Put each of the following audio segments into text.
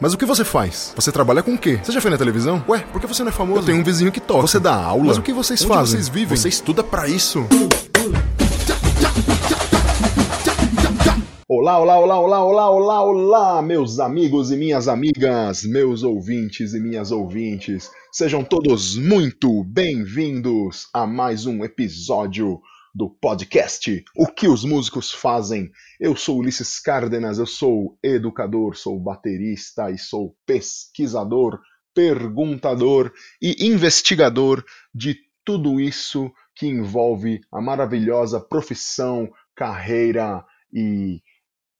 Mas o que você faz? Você trabalha com o quê? Você já foi na televisão? Ué, por que você não é famoso? Eu tenho um vizinho que toca. Você dá aula? Mas o que vocês Onde fazem? vocês vivem? Você estuda pra isso? Olá, olá, olá, olá, olá, olá, olá, meus amigos e minhas amigas, meus ouvintes e minhas ouvintes. Sejam todos muito bem-vindos a mais um episódio do podcast O que os músicos fazem. Eu sou Ulisses Cárdenas, eu sou educador, sou baterista e sou pesquisador, perguntador e investigador de tudo isso que envolve a maravilhosa profissão, carreira e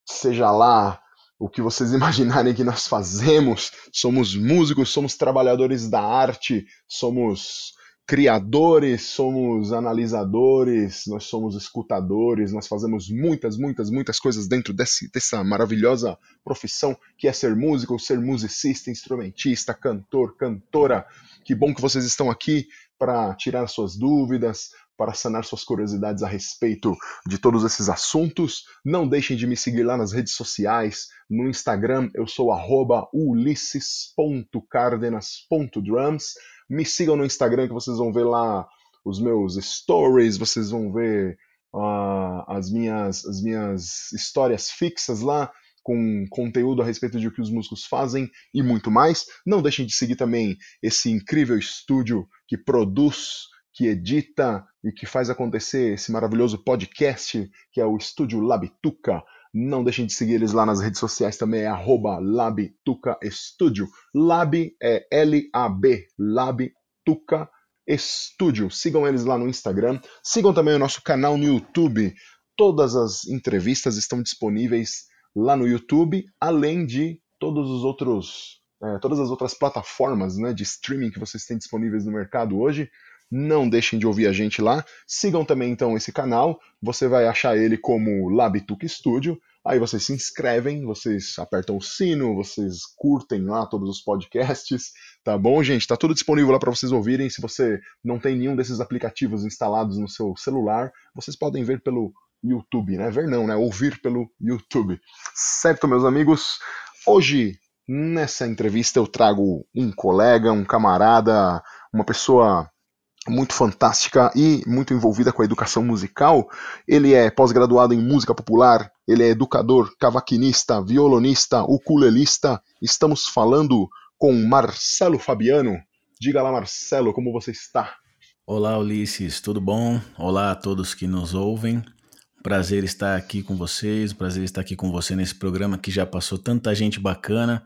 seja lá o que vocês imaginarem que nós fazemos, somos músicos, somos trabalhadores da arte, somos criadores, somos analisadores, nós somos escutadores, nós fazemos muitas, muitas, muitas coisas dentro desse, dessa maravilhosa profissão que é ser músico, ser musicista, instrumentista, cantor, cantora. Que bom que vocês estão aqui para tirar suas dúvidas, para sanar suas curiosidades a respeito de todos esses assuntos. Não deixem de me seguir lá nas redes sociais. No Instagram eu sou ulisses.cardenas.drums. Me sigam no Instagram que vocês vão ver lá os meus stories, vocês vão ver uh, as, minhas, as minhas histórias fixas lá com conteúdo a respeito de o que os músicos fazem e muito mais. Não deixem de seguir também esse incrível estúdio que produz que edita e que faz acontecer esse maravilhoso podcast, que é o Estúdio Labituca. Não deixem de seguir eles lá nas redes sociais também, é arroba Labituca Estúdio. Lab é L-A-B, Labituca Estúdio. Sigam eles lá no Instagram. Sigam também o nosso canal no YouTube. Todas as entrevistas estão disponíveis lá no YouTube, além de todos os outros, é, todas as outras plataformas né, de streaming que vocês têm disponíveis no mercado hoje. Não deixem de ouvir a gente lá. Sigam também então esse canal. Você vai achar ele como Labituca Studio. Aí vocês se inscrevem, vocês apertam o sino, vocês curtem lá todos os podcasts, tá bom, gente? Tá tudo disponível lá para vocês ouvirem. Se você não tem nenhum desses aplicativos instalados no seu celular, vocês podem ver pelo YouTube, né? Ver não, né? Ouvir pelo YouTube. Certo, meus amigos? Hoje, nessa entrevista, eu trago um colega, um camarada, uma pessoa muito fantástica e muito envolvida com a educação musical. Ele é pós-graduado em música popular, ele é educador, cavaquinista, violonista, ukulelista. Estamos falando com Marcelo Fabiano. Diga lá, Marcelo, como você está? Olá, Ulisses, tudo bom? Olá a todos que nos ouvem. Prazer estar aqui com vocês, prazer estar aqui com você nesse programa que já passou tanta gente bacana,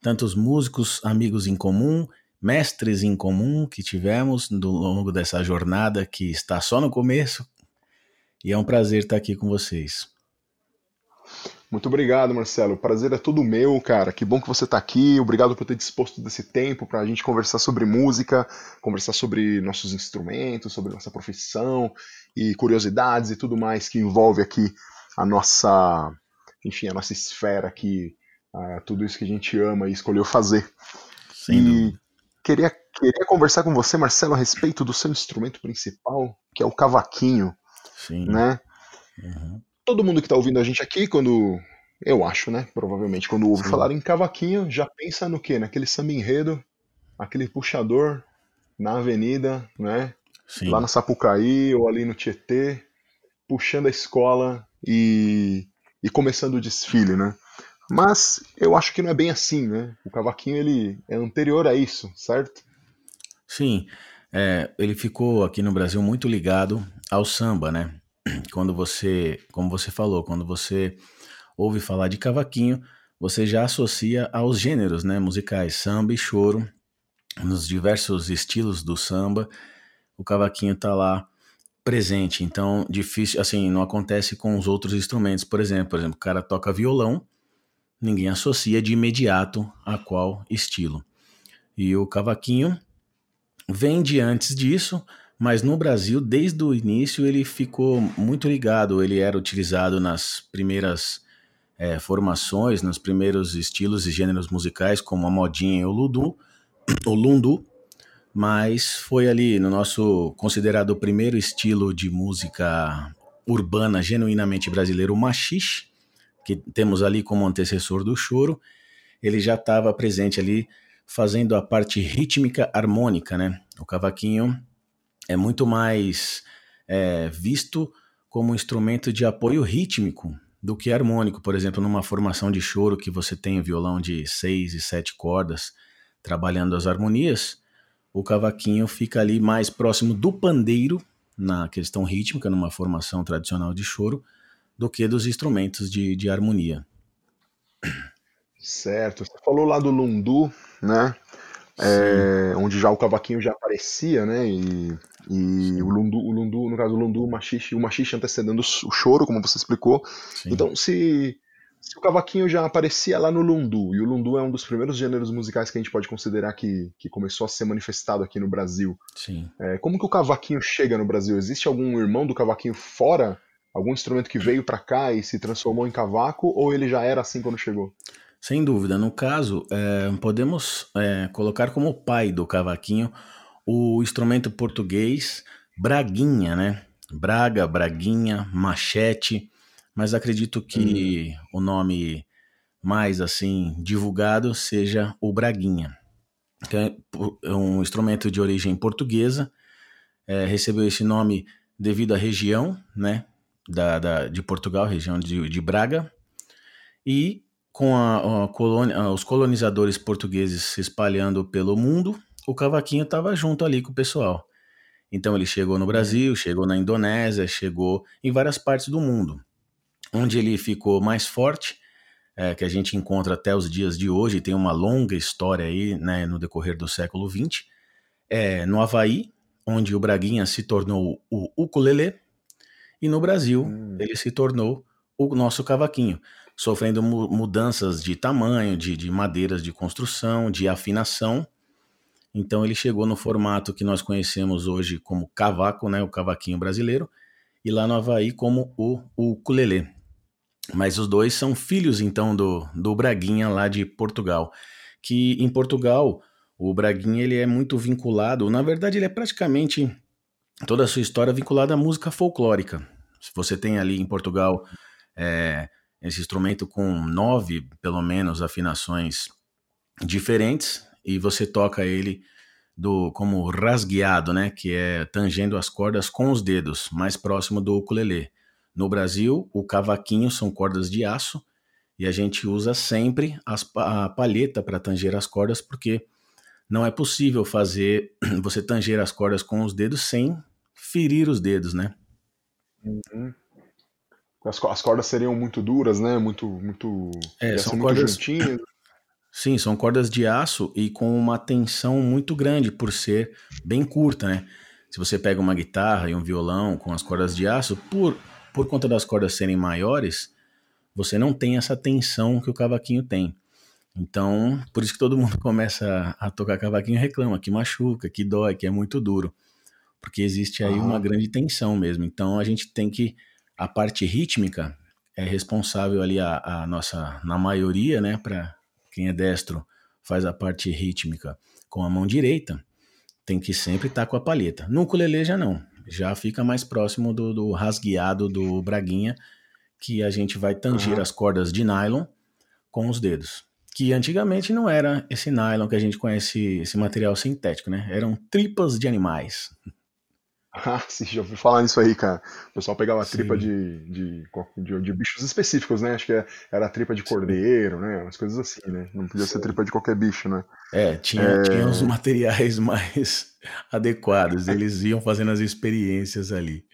tantos músicos, amigos em comum mestres em comum que tivemos no longo dessa jornada que está só no começo. E é um prazer estar aqui com vocês. Muito obrigado, Marcelo. O prazer é todo meu, cara. Que bom que você está aqui. Obrigado por ter disposto desse tempo para a gente conversar sobre música, conversar sobre nossos instrumentos, sobre nossa profissão e curiosidades e tudo mais que envolve aqui a nossa, enfim, a nossa esfera aqui, uh, tudo isso que a gente ama e escolheu fazer. Sem e. Queria, queria conversar com você, Marcelo, a respeito do seu instrumento principal, que é o cavaquinho, Sim. né? Uhum. Todo mundo que está ouvindo a gente aqui, quando eu acho, né? Provavelmente, quando ouve Sim. falar em cavaquinho, já pensa no quê? Naquele samba enredo, aquele puxador na avenida, né? Sim. Lá na Sapucaí ou ali no Tietê, puxando a escola e, e começando o desfile, né? Mas eu acho que não é bem assim, né? O cavaquinho ele é anterior a isso, certo? Sim, é, ele ficou aqui no Brasil muito ligado ao samba, né? Quando você, como você falou, quando você ouve falar de cavaquinho, você já associa aos gêneros, né, musicais, samba e choro, nos diversos estilos do samba, o cavaquinho tá lá presente. Então, difícil, assim, não acontece com os outros instrumentos, por exemplo, por exemplo, o cara toca violão, ninguém associa de imediato a qual estilo. E o cavaquinho vem de antes disso, mas no Brasil, desde o início, ele ficou muito ligado. Ele era utilizado nas primeiras é, formações, nos primeiros estilos e gêneros musicais, como a modinha e o ludu, o lundu, mas foi ali no nosso considerado primeiro estilo de música urbana genuinamente brasileiro, o machixe, que temos ali como antecessor do choro. ele já estava presente ali fazendo a parte rítmica harmônica, né? O cavaquinho é muito mais é, visto como um instrumento de apoio rítmico do que harmônico. Por exemplo, numa formação de choro que você tem violão de seis e sete cordas trabalhando as harmonias, o cavaquinho fica ali mais próximo do pandeiro na questão rítmica, numa formação tradicional de choro, do que dos instrumentos de, de harmonia. Certo. Você falou lá do lundu, né? É, onde já o cavaquinho já aparecia, né? E, e o lundu, o lundu, no caso o lundu, o machixe, o machixe antecedendo o choro, como você explicou. Sim. Então, se, se o cavaquinho já aparecia lá no lundu, e o lundu é um dos primeiros gêneros musicais que a gente pode considerar que, que começou a ser manifestado aqui no Brasil. Sim. É, como que o cavaquinho chega no Brasil? Existe algum irmão do cavaquinho fora? Algum instrumento que veio para cá e se transformou em cavaco, ou ele já era assim quando chegou? Sem dúvida. No caso, é, podemos é, colocar como pai do cavaquinho o instrumento português Braguinha, né? Braga, Braguinha, Machete, mas acredito que hum. o nome mais assim divulgado seja o Braguinha. é um instrumento de origem portuguesa, é, recebeu esse nome devido à região, né, da, da de Portugal, região de, de Braga, e com a, a colônia, os colonizadores portugueses se espalhando pelo mundo, o cavaquinho estava junto ali com o pessoal. Então ele chegou no Brasil, chegou na Indonésia, chegou em várias partes do mundo. Onde ele ficou mais forte, é, que a gente encontra até os dias de hoje, tem uma longa história aí né, no decorrer do século XX, é no Havaí, onde o Braguinha se tornou o ukulele, e no Brasil hum. ele se tornou o nosso cavaquinho sofrendo mudanças de tamanho, de, de madeiras de construção, de afinação. Então ele chegou no formato que nós conhecemos hoje como cavaco, né, o cavaquinho brasileiro, e lá no Havaí como o, o ukulele. Mas os dois são filhos então do, do Braguinha lá de Portugal, que em Portugal o Braguinha ele é muito vinculado, na verdade ele é praticamente toda a sua história vinculada à música folclórica. Se você tem ali em Portugal é, esse instrumento com nove, pelo menos, afinações diferentes e você toca ele do como rasgueado, né, que é tangendo as cordas com os dedos, mais próximo do ukulele. No Brasil, o cavaquinho são cordas de aço e a gente usa sempre as, a palheta para tanger as cordas porque não é possível fazer você tanger as cordas com os dedos sem ferir os dedos, né? Uhum. As, as cordas seriam muito duras, né? Muito, muito. É, são cordas. Juntinhas. Sim, são cordas de aço e com uma tensão muito grande por ser bem curta, né? Se você pega uma guitarra e um violão com as cordas de aço, por, por conta das cordas serem maiores, você não tem essa tensão que o cavaquinho tem. Então, por isso que todo mundo começa a tocar cavaquinho e reclama que machuca, que dói, que é muito duro. Porque existe aí ah. uma grande tensão mesmo. Então a gente tem que a parte rítmica é responsável ali a, a nossa, na maioria, né, para quem é destro, faz a parte rítmica com a mão direita, tem que sempre estar tá com a palheta. No ukulele já não, já fica mais próximo do, do rasgueado do braguinha, que a gente vai tangir as cordas de nylon com os dedos. Que antigamente não era esse nylon que a gente conhece, esse material sintético, né? Eram tripas de animais. Ah, sim, já ouvi falar nisso aí, cara. O pessoal pegava a tripa de, de, de, de, bichos específicos, né? Acho que era a tripa de cordeiro, né? Umas coisas assim, né? Não podia ser tripa de qualquer bicho, né? É, tinha, é... tinha os materiais mais adequados. Eles iam fazendo as experiências ali.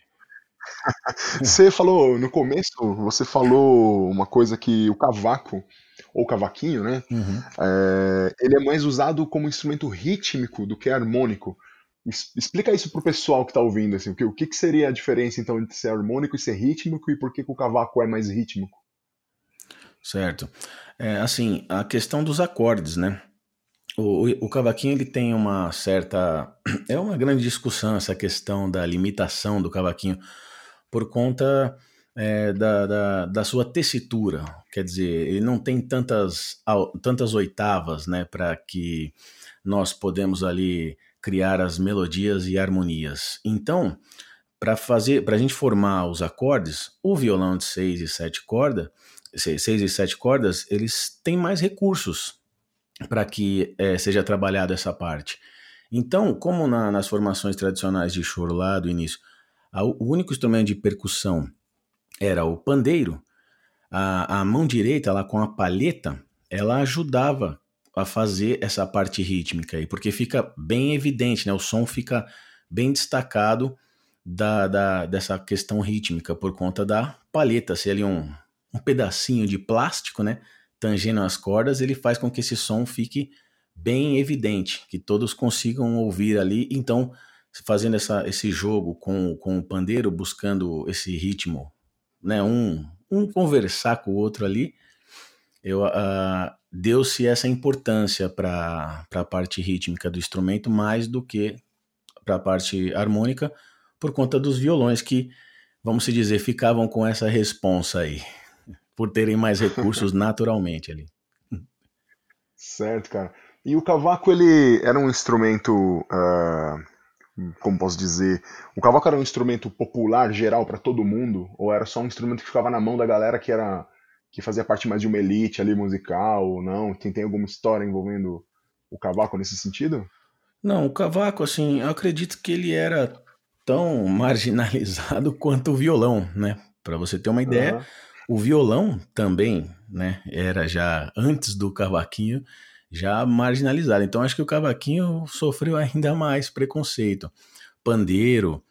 você falou, no começo, você falou uma coisa que o cavaco, ou cavaquinho, né? Uhum. É, ele é mais usado como instrumento rítmico do que harmônico. Explica isso pro pessoal que tá ouvindo, assim, o que, o que, seria a diferença então entre ser harmônico e ser rítmico e por que, que o cavaco é mais rítmico? Certo. É, assim, a questão dos acordes, né? O, o, cavaquinho ele tem uma certa. É uma grande discussão essa questão da limitação do cavaquinho por conta é, da, da, da, sua tessitura. Quer dizer, ele não tem tantas, tantas oitavas né, para que nós podemos ali criar as melodias e harmonias. Então, para fazer, para a gente formar os acordes, o violão de seis e sete cordas, seis e sete cordas, eles têm mais recursos para que é, seja trabalhado essa parte. Então, como na, nas formações tradicionais de choro lá do início, a, o único instrumento de percussão era o pandeiro, a, a mão direita, lá com a palheta, ela ajudava a fazer essa parte rítmica aí, porque fica bem evidente, né? O som fica bem destacado da, da dessa questão rítmica por conta da palheta, ser ali um, um pedacinho de plástico, né? Tangendo as cordas, ele faz com que esse som fique bem evidente, que todos consigam ouvir ali. Então, fazendo essa, esse jogo com, com o pandeiro, buscando esse ritmo, né? Um, um conversar com o outro ali, eu uh, deu-se essa importância para a parte rítmica do instrumento mais do que para a parte harmônica, por conta dos violões que, vamos se dizer, ficavam com essa responsa aí, por terem mais recursos naturalmente ali. Certo, cara. E o cavaco, ele era um instrumento, uh, como posso dizer, o cavaco era um instrumento popular, geral, para todo mundo? Ou era só um instrumento que ficava na mão da galera que era que fazia parte mais de uma elite ali musical ou não? Tem, tem alguma história envolvendo o cavaco nesse sentido? Não, o cavaco, assim, eu acredito que ele era tão marginalizado quanto o violão, né? Para você ter uma ideia, uhum. o violão também, né, era já antes do cavaquinho já marginalizado. Então acho que o cavaquinho sofreu ainda mais preconceito. Pandeiro,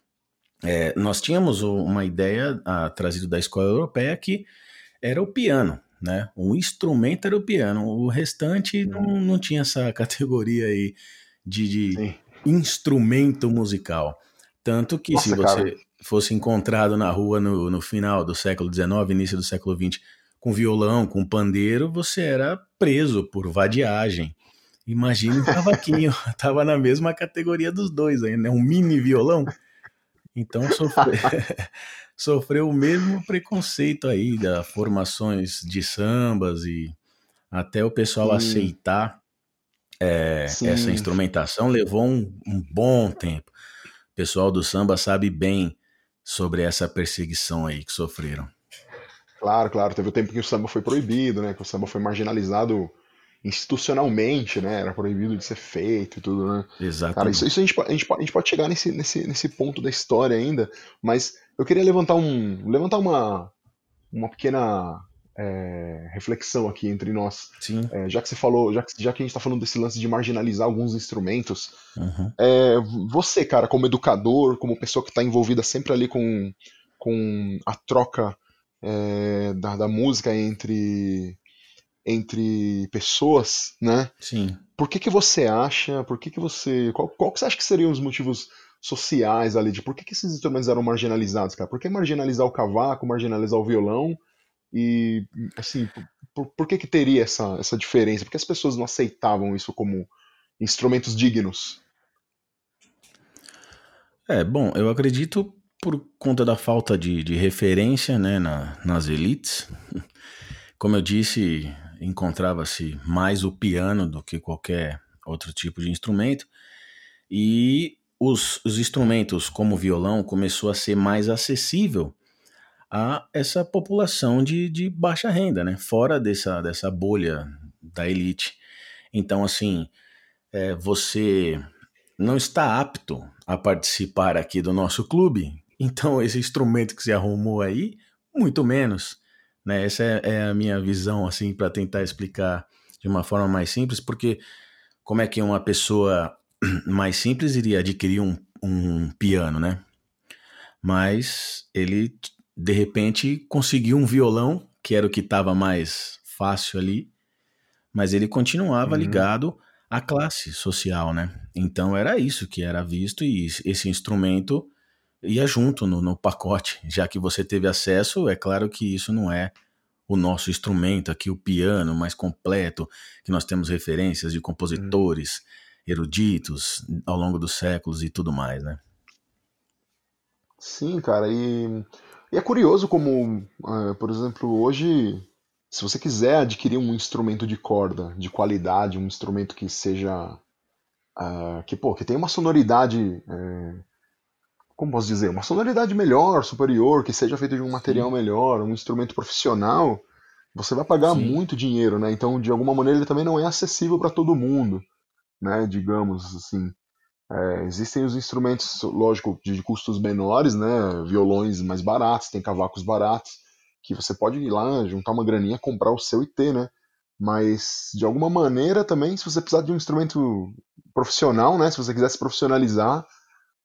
é, nós tínhamos uma ideia a, trazida da escola europeia que era o piano, né? O instrumento era o piano, o restante não, não tinha essa categoria aí de, de instrumento musical. Tanto que Nossa, se você cara. fosse encontrado na rua no, no final do século XIX, início do século XX, com violão, com pandeiro, você era preso por vadiagem. Imagina o cavaquinho, tava na mesma categoria dos dois ainda, né? um mini violão. Então sofreu, sofreu o mesmo preconceito aí das formações de sambas e até o pessoal Sim. aceitar é, essa instrumentação levou um, um, bom tempo. O pessoal do samba sabe bem sobre essa perseguição aí que sofreram. Claro, claro. Teve o tempo que o samba foi proibido, né? Que o samba foi marginalizado institucionalmente, né? Era proibido de ser feito e tudo, né? Exatamente. Cara, isso, isso a, gente, a, gente, a gente pode chegar nesse, nesse, nesse ponto da história ainda, mas eu queria levantar um levantar uma, uma pequena é, reflexão aqui entre nós. Sim. É, já que você falou, já que, já que a gente está falando desse lance de marginalizar alguns instrumentos, uhum. é, você, cara, como educador, como pessoa que está envolvida sempre ali com, com a troca é, da, da música entre entre pessoas, né? Sim. Por que que você acha, por que que você, qual, qual que você acha que seriam os motivos sociais ali de por que que esses instrumentos eram marginalizados, cara? Por que marginalizar o cavaco, marginalizar o violão e, assim, por, por que que teria essa, essa diferença? Por que as pessoas não aceitavam isso como instrumentos dignos? É, bom, eu acredito por conta da falta de, de referência né, na, nas elites. Como eu disse, encontrava-se mais o piano do que qualquer outro tipo de instrumento. E os, os instrumentos como o violão começou a ser mais acessível a essa população de, de baixa renda, né? Fora dessa, dessa bolha da elite. Então, assim, é, você não está apto a participar aqui do nosso clube, então esse instrumento que você arrumou aí, muito menos. Né? Essa é, é a minha visão, assim, para tentar explicar de uma forma mais simples, porque como é que uma pessoa mais simples iria adquirir um, um piano, né? Mas ele de repente conseguiu um violão, que era o que estava mais fácil ali, mas ele continuava uhum. ligado à classe social, né? Então era isso que era visto e esse instrumento ia junto no, no pacote, já que você teve acesso, é claro que isso não é o nosso instrumento aqui, o piano mais completo, que nós temos referências de compositores uhum. Eruditos ao longo dos séculos e tudo mais, né? Sim, cara, e e é curioso como, uh, por exemplo, hoje, se você quiser adquirir um instrumento de corda de qualidade, um instrumento que seja. Uh, que, pô, que tenha uma sonoridade. Uh, como posso dizer? Uma sonoridade melhor, superior, que seja feito de um material melhor, um instrumento profissional, você vai pagar Sim. muito dinheiro, né? Então, de alguma maneira, ele também não é acessível para todo mundo, né? Digamos assim. É, existem os instrumentos, lógico, de custos menores, né? Violões mais baratos, tem cavacos baratos, que você pode ir lá, juntar uma graninha, comprar o seu e ter, né? Mas, de alguma maneira, também, se você precisar de um instrumento profissional, né? Se você quiser se profissionalizar,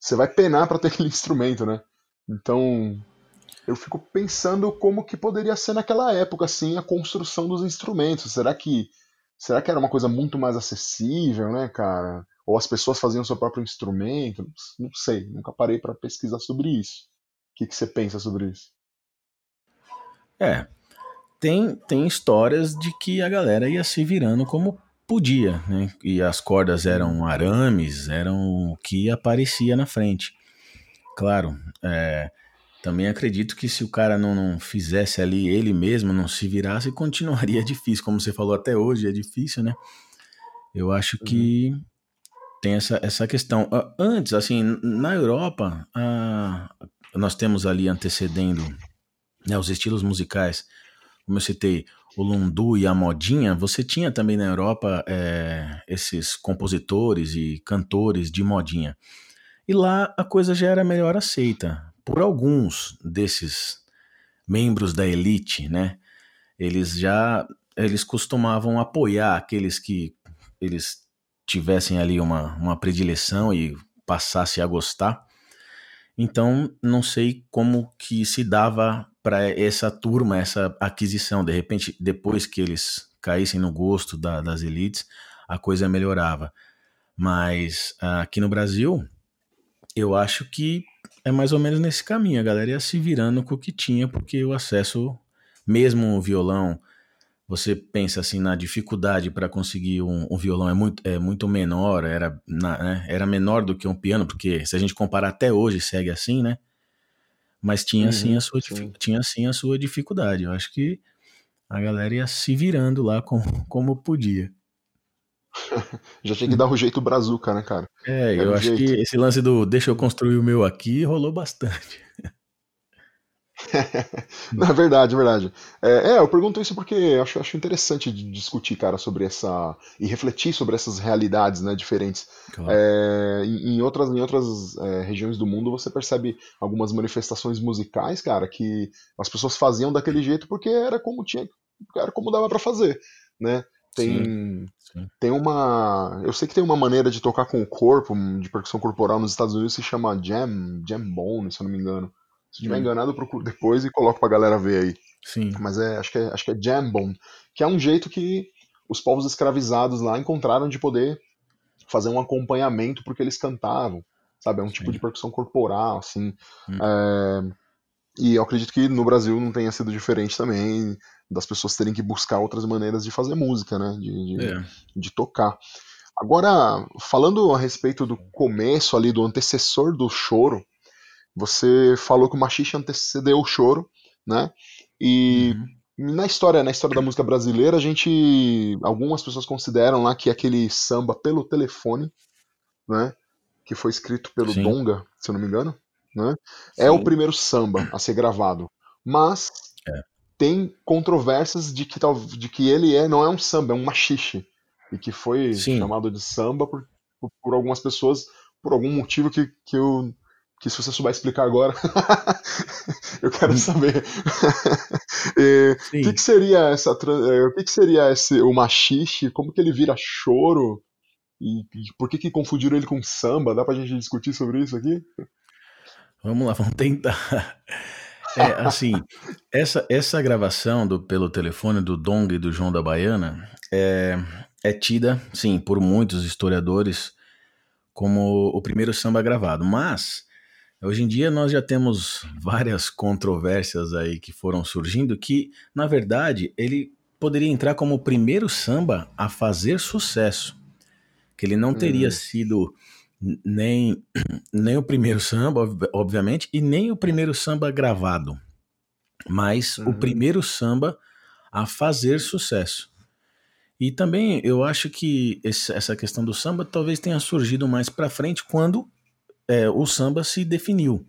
você vai penar para ter aquele instrumento, né? Então, eu fico pensando como que poderia ser naquela época, assim, a construção dos instrumentos. Será que será que era uma coisa muito mais acessível, né, cara? Ou as pessoas faziam seu próprio instrumento? Não sei, nunca parei para pesquisar sobre isso. O que, que você pensa sobre isso? É, tem, tem histórias de que a galera ia se virando como podia, né? E as cordas eram arames, eram o que aparecia na frente. Claro, é, também acredito que se o cara não, não, fizesse ali ele mesmo, não se virasse, continuaria difícil. Como você falou até hoje, é difícil, né? Eu acho que uhum. tem essa, essa questão. Antes, assim, na Europa, a, nós temos ali antecedendo né, os estilos musicais, como eu citei, o lundu e a modinha, você tinha também na Europa é, esses compositores e cantores de modinha. E lá a coisa já era melhor aceita por alguns desses membros da elite, né? Eles já eles costumavam apoiar aqueles que eles tivessem ali uma, uma predileção e passasse a gostar. Então, não sei como que se dava para essa turma, essa aquisição. De repente, depois que eles caíssem no gosto da, das elites, a coisa melhorava. Mas aqui no Brasil, eu acho que é mais ou menos nesse caminho. A galera ia se virando com o que tinha, porque o acesso, mesmo o violão, você pensa assim na dificuldade para conseguir um, um, violão é muito, é muito menor, era, na, né, era menor do que um piano, porque se a gente comparar até hoje segue assim, né? Mas tinha uhum, sim a sua sim. tinha sim a sua dificuldade. Eu acho que a galera ia se virando lá com, como podia. Já tinha que dar o jeito brazuca, né, cara? É, Era eu acho jeito. que esse lance do deixa eu construir o meu aqui rolou bastante. Na é verdade, é verdade. É, é, eu pergunto isso porque acho, acho interessante discutir, cara, sobre essa. e refletir sobre essas realidades né, diferentes. Claro. É, em, em, outras, em outras é, regiões do mundo você percebe algumas manifestações musicais, cara, que as pessoas faziam daquele jeito porque era como tinha. Era como dava para fazer. Né? Tem, sim, sim. tem uma. Eu sei que tem uma maneira de tocar com o corpo, de percussão corporal nos Estados Unidos, se chama jam, jam bone, se eu não me engano. Se estiver hum. enganado, eu procuro depois e coloco pra galera ver aí. Sim. Mas é, acho que é, acho que é jambone, que é um jeito que os povos escravizados lá encontraram de poder fazer um acompanhamento porque eles cantavam, sabe? É um tipo Sim. tipo de percussão corporal, assim. Hum. É... E eu acredito que no Brasil não tenha sido diferente também das pessoas terem que buscar outras maneiras de fazer música, né? De, de, é. de, tocar. Agora, falando a respeito do começo ali, do antecessor do choro, você falou que o machixe antecedeu o choro, né? E uhum. na história, na história da música brasileira, a gente, algumas pessoas consideram lá que aquele samba pelo telefone, né? Que foi escrito pelo Sim. Donga, se eu não me engano, né? É o primeiro samba a ser gravado. Mas é tem controvérsias de que, tal, de que ele é, não é um samba, é um machixe. E que foi Sim. chamado de samba por, por, por, algumas pessoas, por algum motivo que, que eu. Que se você souber explicar agora, eu quero saber. O que, que, seria essa. É, o que, que seria esse, o machixe? Como que ele vira choro? E, e por que, que confundiram ele com samba? Dá pra gente discutir sobre isso aqui? Vamos lá, vamos tentar. É, assim, essa, essa gravação do, pelo telefone do Dong e do João da Baiana é, é tida, sim, por muitos historiadores como o primeiro samba gravado. Mas, hoje em dia, nós já temos várias controvérsias aí que foram surgindo que, na verdade, ele poderia entrar como o primeiro samba a fazer sucesso. Que ele não teria hum. sido nem, nem o primeiro samba, obviamente, e nem o primeiro samba gravado, mas uhum. o primeiro samba a fazer sucesso. E também eu acho que esse, essa questão do samba talvez tenha surgido mais para frente quando é, o samba se definiu.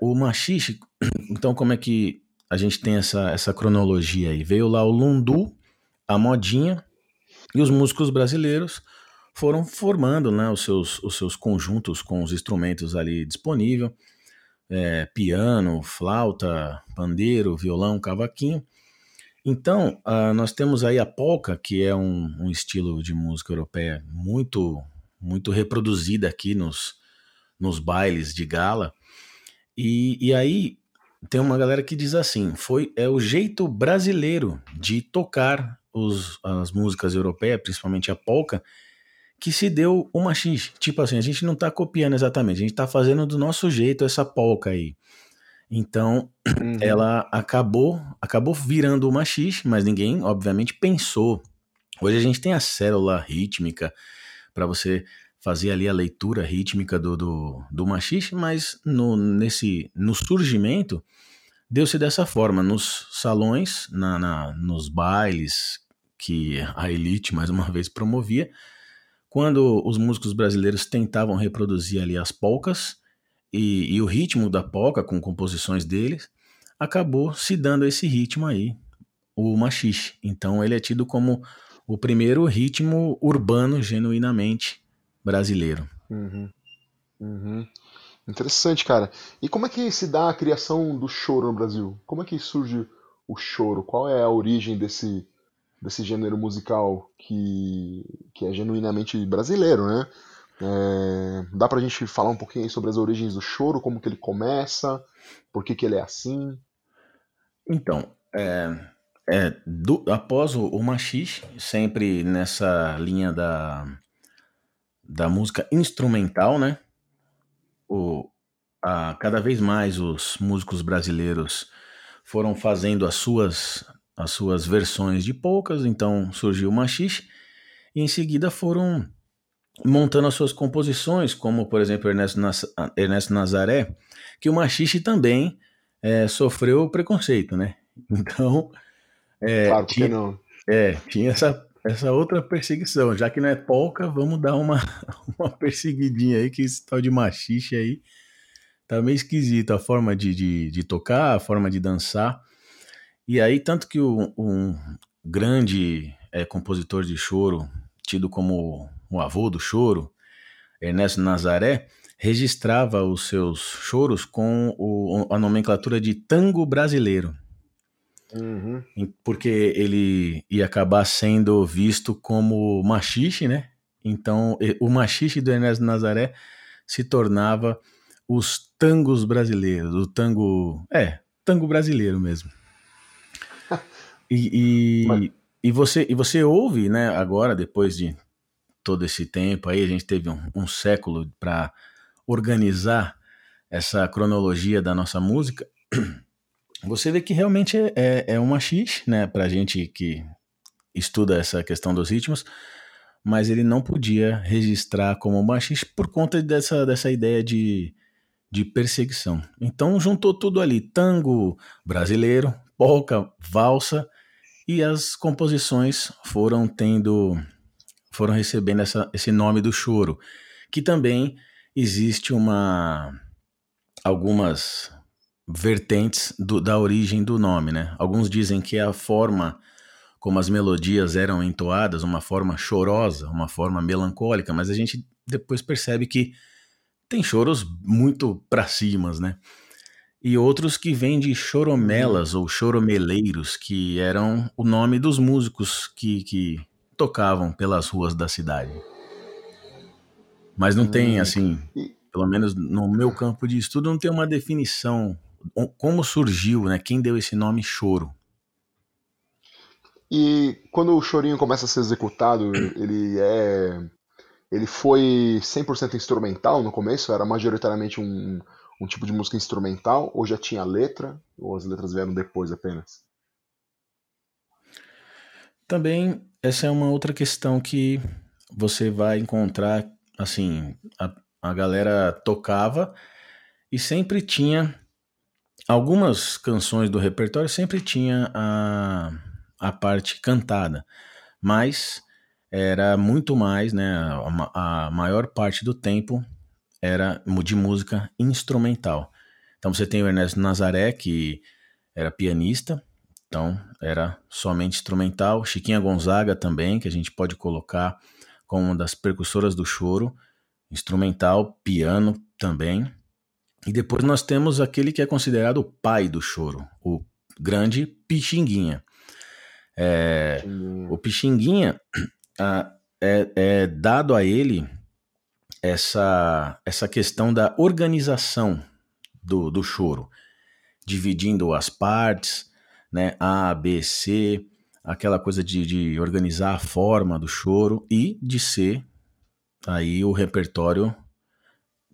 O machixe, então como é que a gente tem essa, essa cronologia aí. Veio lá o Lundu, a modinha, e os músicos brasileiros foram formando né, os, seus, os seus conjuntos com os instrumentos ali disponíveis. É, piano, flauta, pandeiro, violão, cavaquinho. Então, uh, nós temos aí a polka, que é um, um, estilo de música europeia muito, muito reproduzida aqui nos, nos bailes de gala. E, e aí tem uma galera que diz assim: foi é o jeito brasileiro de tocar os, as músicas europeias, principalmente a polka, que se deu o machixe. Tipo assim, a gente não tá copiando exatamente, a gente tá fazendo do nosso jeito essa polka aí. Então, uhum. ela acabou acabou virando o machixe, mas ninguém, obviamente, pensou. Hoje a gente tem a célula rítmica para você fazer ali a leitura rítmica do, do, do machixe, mas no, nesse, no surgimento deu-se dessa forma, nos salões, na, na, nos bailes que a elite mais uma vez promovia, quando os músicos brasileiros tentavam reproduzir ali as polcas e, e o ritmo da polca com composições deles, acabou se dando esse ritmo aí, o machixe. Então ele é tido como o primeiro ritmo urbano genuinamente brasileiro. Uhum. Uhum. Interessante, cara. E como é que se dá a criação do choro no Brasil? Como é que surge o choro? Qual é a origem desse, desse gênero musical que, que é genuinamente brasileiro, né? É, dá pra gente falar um pouquinho sobre as origens do choro, como que ele começa, por que, que ele é assim? Então, é, é, do, após o, o machixe, sempre nessa linha da, da música instrumental, né? O, a, cada vez mais os músicos brasileiros foram fazendo as suas as suas versões de polcas, então surgiu o machixe, e em seguida foram montando as suas composições, como por exemplo Ernesto, Nas Ernesto Nazaré, que o machixe também é, sofreu preconceito, né? Então, é, claro que não. É, tinha essa, essa outra perseguição, já que não é polca, vamos dar uma, uma perseguidinha aí, que esse tal de machixe aí tá meio esquisito, a forma de, de, de tocar, a forma de dançar, e aí, tanto que o, um grande é, compositor de choro, tido como o avô do choro, Ernesto Nazaré, registrava os seus choros com o, a nomenclatura de tango brasileiro. Uhum. Porque ele ia acabar sendo visto como machixe, né? Então, o machixe do Ernesto Nazaré se tornava os tangos brasileiros, o tango. É, tango brasileiro mesmo. E, e, e, você, e você ouve, né, agora, depois de todo esse tempo aí, a gente teve um, um século para organizar essa cronologia da nossa música, você vê que realmente é, é, é uma X, né, pra gente que estuda essa questão dos ritmos, mas ele não podia registrar como uma X por conta dessa, dessa ideia de, de perseguição. Então juntou tudo ali, tango brasileiro, polka, valsa, e as composições foram tendo, foram recebendo essa, esse nome do choro, que também existe uma algumas vertentes do, da origem do nome, né? Alguns dizem que é a forma como as melodias eram entoadas, uma forma chorosa, uma forma melancólica, mas a gente depois percebe que tem choros muito para cima, né? E outros que vêm de choromelas ou choromeleiros, que eram o nome dos músicos que, que tocavam pelas ruas da cidade. Mas não tem, hum. assim, pelo menos no meu campo de estudo, não tem uma definição como surgiu, né? Quem deu esse nome choro. E quando o chorinho começa a ser executado, ele é ele foi 100% instrumental no começo, era majoritariamente um, um tipo de música instrumental, ou já tinha letra, ou as letras vieram depois apenas? Também essa é uma outra questão que você vai encontrar, assim, a, a galera tocava e sempre tinha algumas canções do repertório sempre tinha a, a parte cantada, mas era muito mais, né, a, a maior parte do tempo era de música instrumental. Então você tem o Ernesto Nazaré, que era pianista, então era somente instrumental. Chiquinha Gonzaga também, que a gente pode colocar como uma das percussoras do choro, instrumental, piano também. E depois nós temos aquele que é considerado o pai do choro, o grande Pixinguinha. É, o Pixinguinha a, é, é dado a ele essa, essa questão da organização do, do choro, dividindo as partes, né, A, B, C, aquela coisa de, de organizar a forma do choro e de ser aí o repertório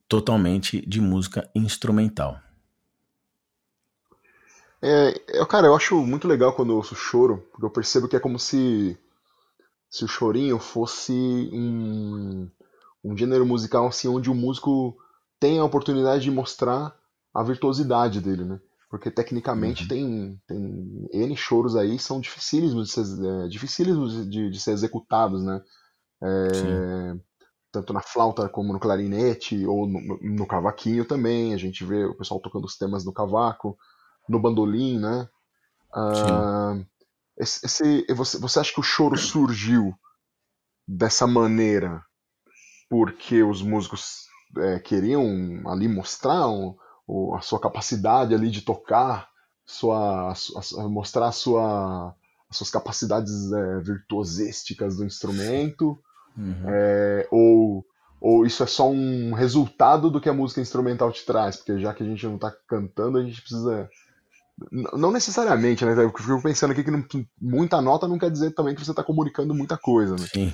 totalmente de música instrumental. É, cara, eu acho muito legal quando eu ouço choro, porque eu percebo que é como se, se o chorinho fosse um, um gênero musical assim, onde o músico tem a oportunidade de mostrar a virtuosidade dele, né? Porque tecnicamente uhum. tem, tem N choros aí são dificílimos de ser, é, dificílimos de, de ser executados, né? É, tanto na flauta como no clarinete ou no, no, cavaquinho também. A gente vê o pessoal tocando os temas no cavaco, no bandolim, né? Uh, esse, esse, você, você acha que o choro surgiu dessa maneira porque os músicos é, queriam ali mostrar um, a sua capacidade ali de tocar, sua, a, mostrar a sua, as suas capacidades é, virtuosísticas do instrumento, uhum. é, ou, ou isso é só um resultado do que a música instrumental te traz, porque já que a gente não está cantando, a gente precisa não necessariamente, né? Eu fico pensando aqui que não, muita nota não quer dizer também que você está comunicando muita coisa, né? Sim.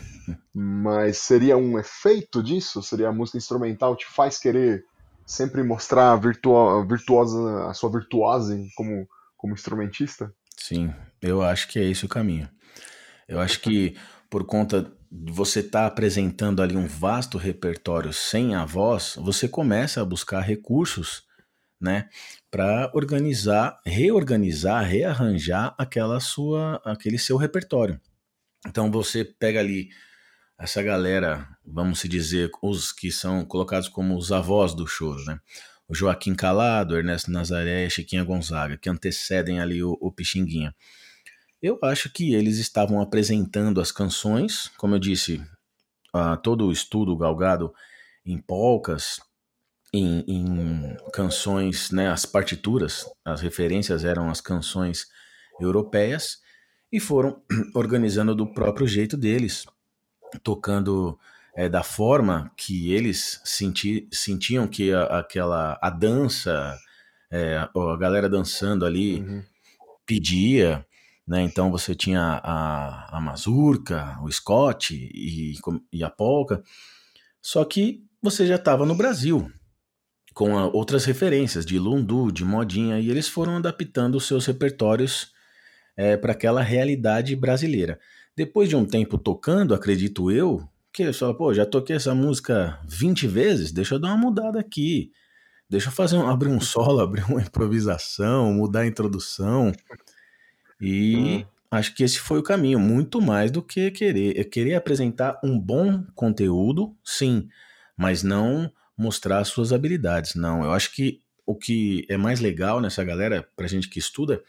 Mas seria um efeito disso? Seria a música instrumental te faz querer sempre mostrar a virtuo, virtuosa, a sua virtuose como, como instrumentista? Sim, eu acho que é esse o caminho. Eu acho que por conta de você estar tá apresentando ali um vasto repertório sem a voz, você começa a buscar recursos né, para organizar, reorganizar, rearranjar aquela sua, aquele seu repertório. Então você pega ali essa galera, vamos se dizer, os que são colocados como os avós do choro, né? O Joaquim Calado, Ernesto Nazaré e Chiquinha Gonzaga, que antecedem ali o, o Pixinguinha. Eu acho que eles estavam apresentando as canções, como eu disse, uh, todo o estudo galgado em polcas, em, em canções, né, as partituras, as referências eram as canções europeias e foram organizando do próprio jeito deles, tocando é, da forma que eles senti, sentiam que a, aquela a dança, é, a galera dançando ali uhum. pedia, né? Então você tinha a, a mazurca, o Scott e, e a polka, só que você já estava no Brasil, com outras referências de Lundu, de modinha, e eles foram adaptando os seus repertórios é, para aquela realidade brasileira. Depois de um tempo tocando, acredito eu, que eu falo, pô, já toquei essa música 20 vezes, deixa eu dar uma mudada aqui. Deixa eu fazer um, abrir um solo, abrir uma improvisação, mudar a introdução. E hum. acho que esse foi o caminho, muito mais do que querer. Eu querer apresentar um bom conteúdo, sim, mas não mostrar suas habilidades. Não, eu acho que o que é mais legal nessa galera, pra gente que estuda,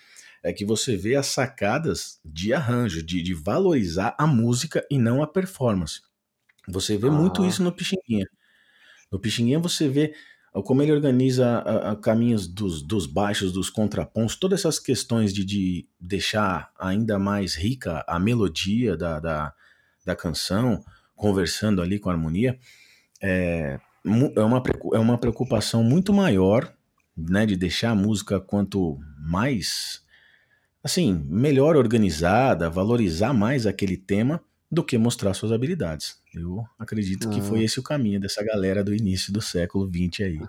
é que você vê as sacadas de arranjo, de, de valorizar a música e não a performance. Você vê ah. muito isso no Pixinguinha. No Pixinguinha você vê como ele organiza a, a, caminhos dos, dos baixos, dos contrapontos, todas essas questões de, de deixar ainda mais rica a melodia da, da, da canção, conversando ali com a harmonia. É, é uma, é uma preocupação muito maior, né, de deixar a música quanto mais, assim, melhor organizada, valorizar mais aquele tema do que mostrar suas habilidades. Eu acredito que foi esse o caminho dessa galera do início do século XX aí.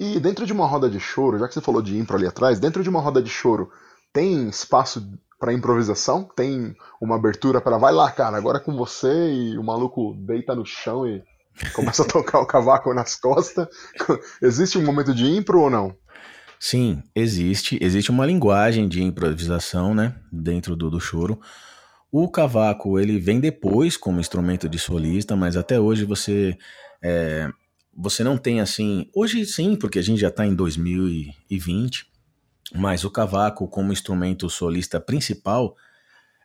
E dentro de uma roda de choro, já que você falou de impro ali atrás, dentro de uma roda de choro, tem espaço para improvisação? Tem uma abertura para vai lá, cara, agora é com você e o maluco deita no chão e Começa a tocar o cavaco nas costas. Existe um momento de impro ou não? Sim, existe. Existe uma linguagem de improvisação, né? Dentro do, do choro. O cavaco, ele vem depois como instrumento de solista, mas até hoje você é, você não tem assim. Hoje sim, porque a gente já está em 2020. Mas o cavaco, como instrumento solista principal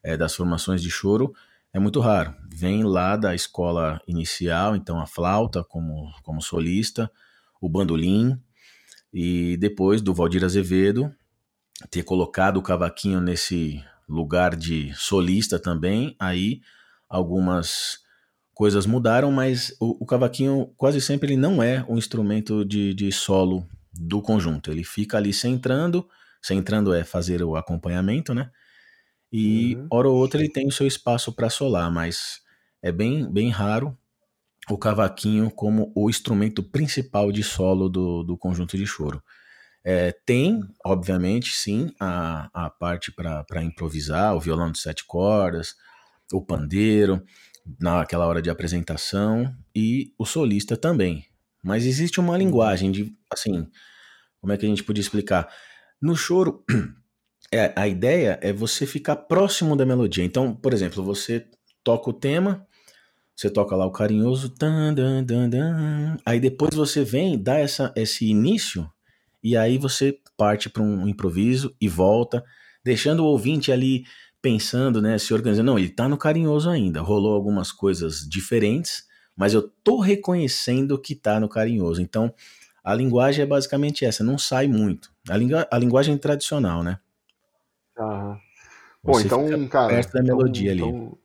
é, das formações de choro, é muito raro. Vem lá da escola inicial, então a flauta como, como solista, o bandolim, e depois do Valdir Azevedo ter colocado o cavaquinho nesse lugar de solista também, aí algumas coisas mudaram, mas o, o cavaquinho quase sempre ele não é um instrumento de, de solo do conjunto. Ele fica ali centrando, centrando é fazer o acompanhamento, né? E uhum. hora ou outra ele tem o seu espaço para solar, mas é bem, bem raro o cavaquinho como o instrumento principal de solo do, do conjunto de choro. É, tem, obviamente, sim, a, a parte para improvisar, o violão de sete cordas, o pandeiro, naquela hora de apresentação, e o solista também. Mas existe uma linguagem de, assim, como é que a gente podia explicar? No choro, é, a ideia é você ficar próximo da melodia. Então, por exemplo, você toca o tema, você toca lá o carinhoso, dan, dan, dan, dan, aí depois você vem, dá essa, esse início, e aí você parte para um improviso e volta, deixando o ouvinte ali pensando, né, se organizando. Não, ele tá no carinhoso ainda. Rolou algumas coisas diferentes, mas eu tô reconhecendo que tá no carinhoso. Então, a linguagem é basicamente essa, não sai muito. A, lingu a linguagem tradicional, né? Aham. Bom, então, cara. Perto da então, melodia ali. Então,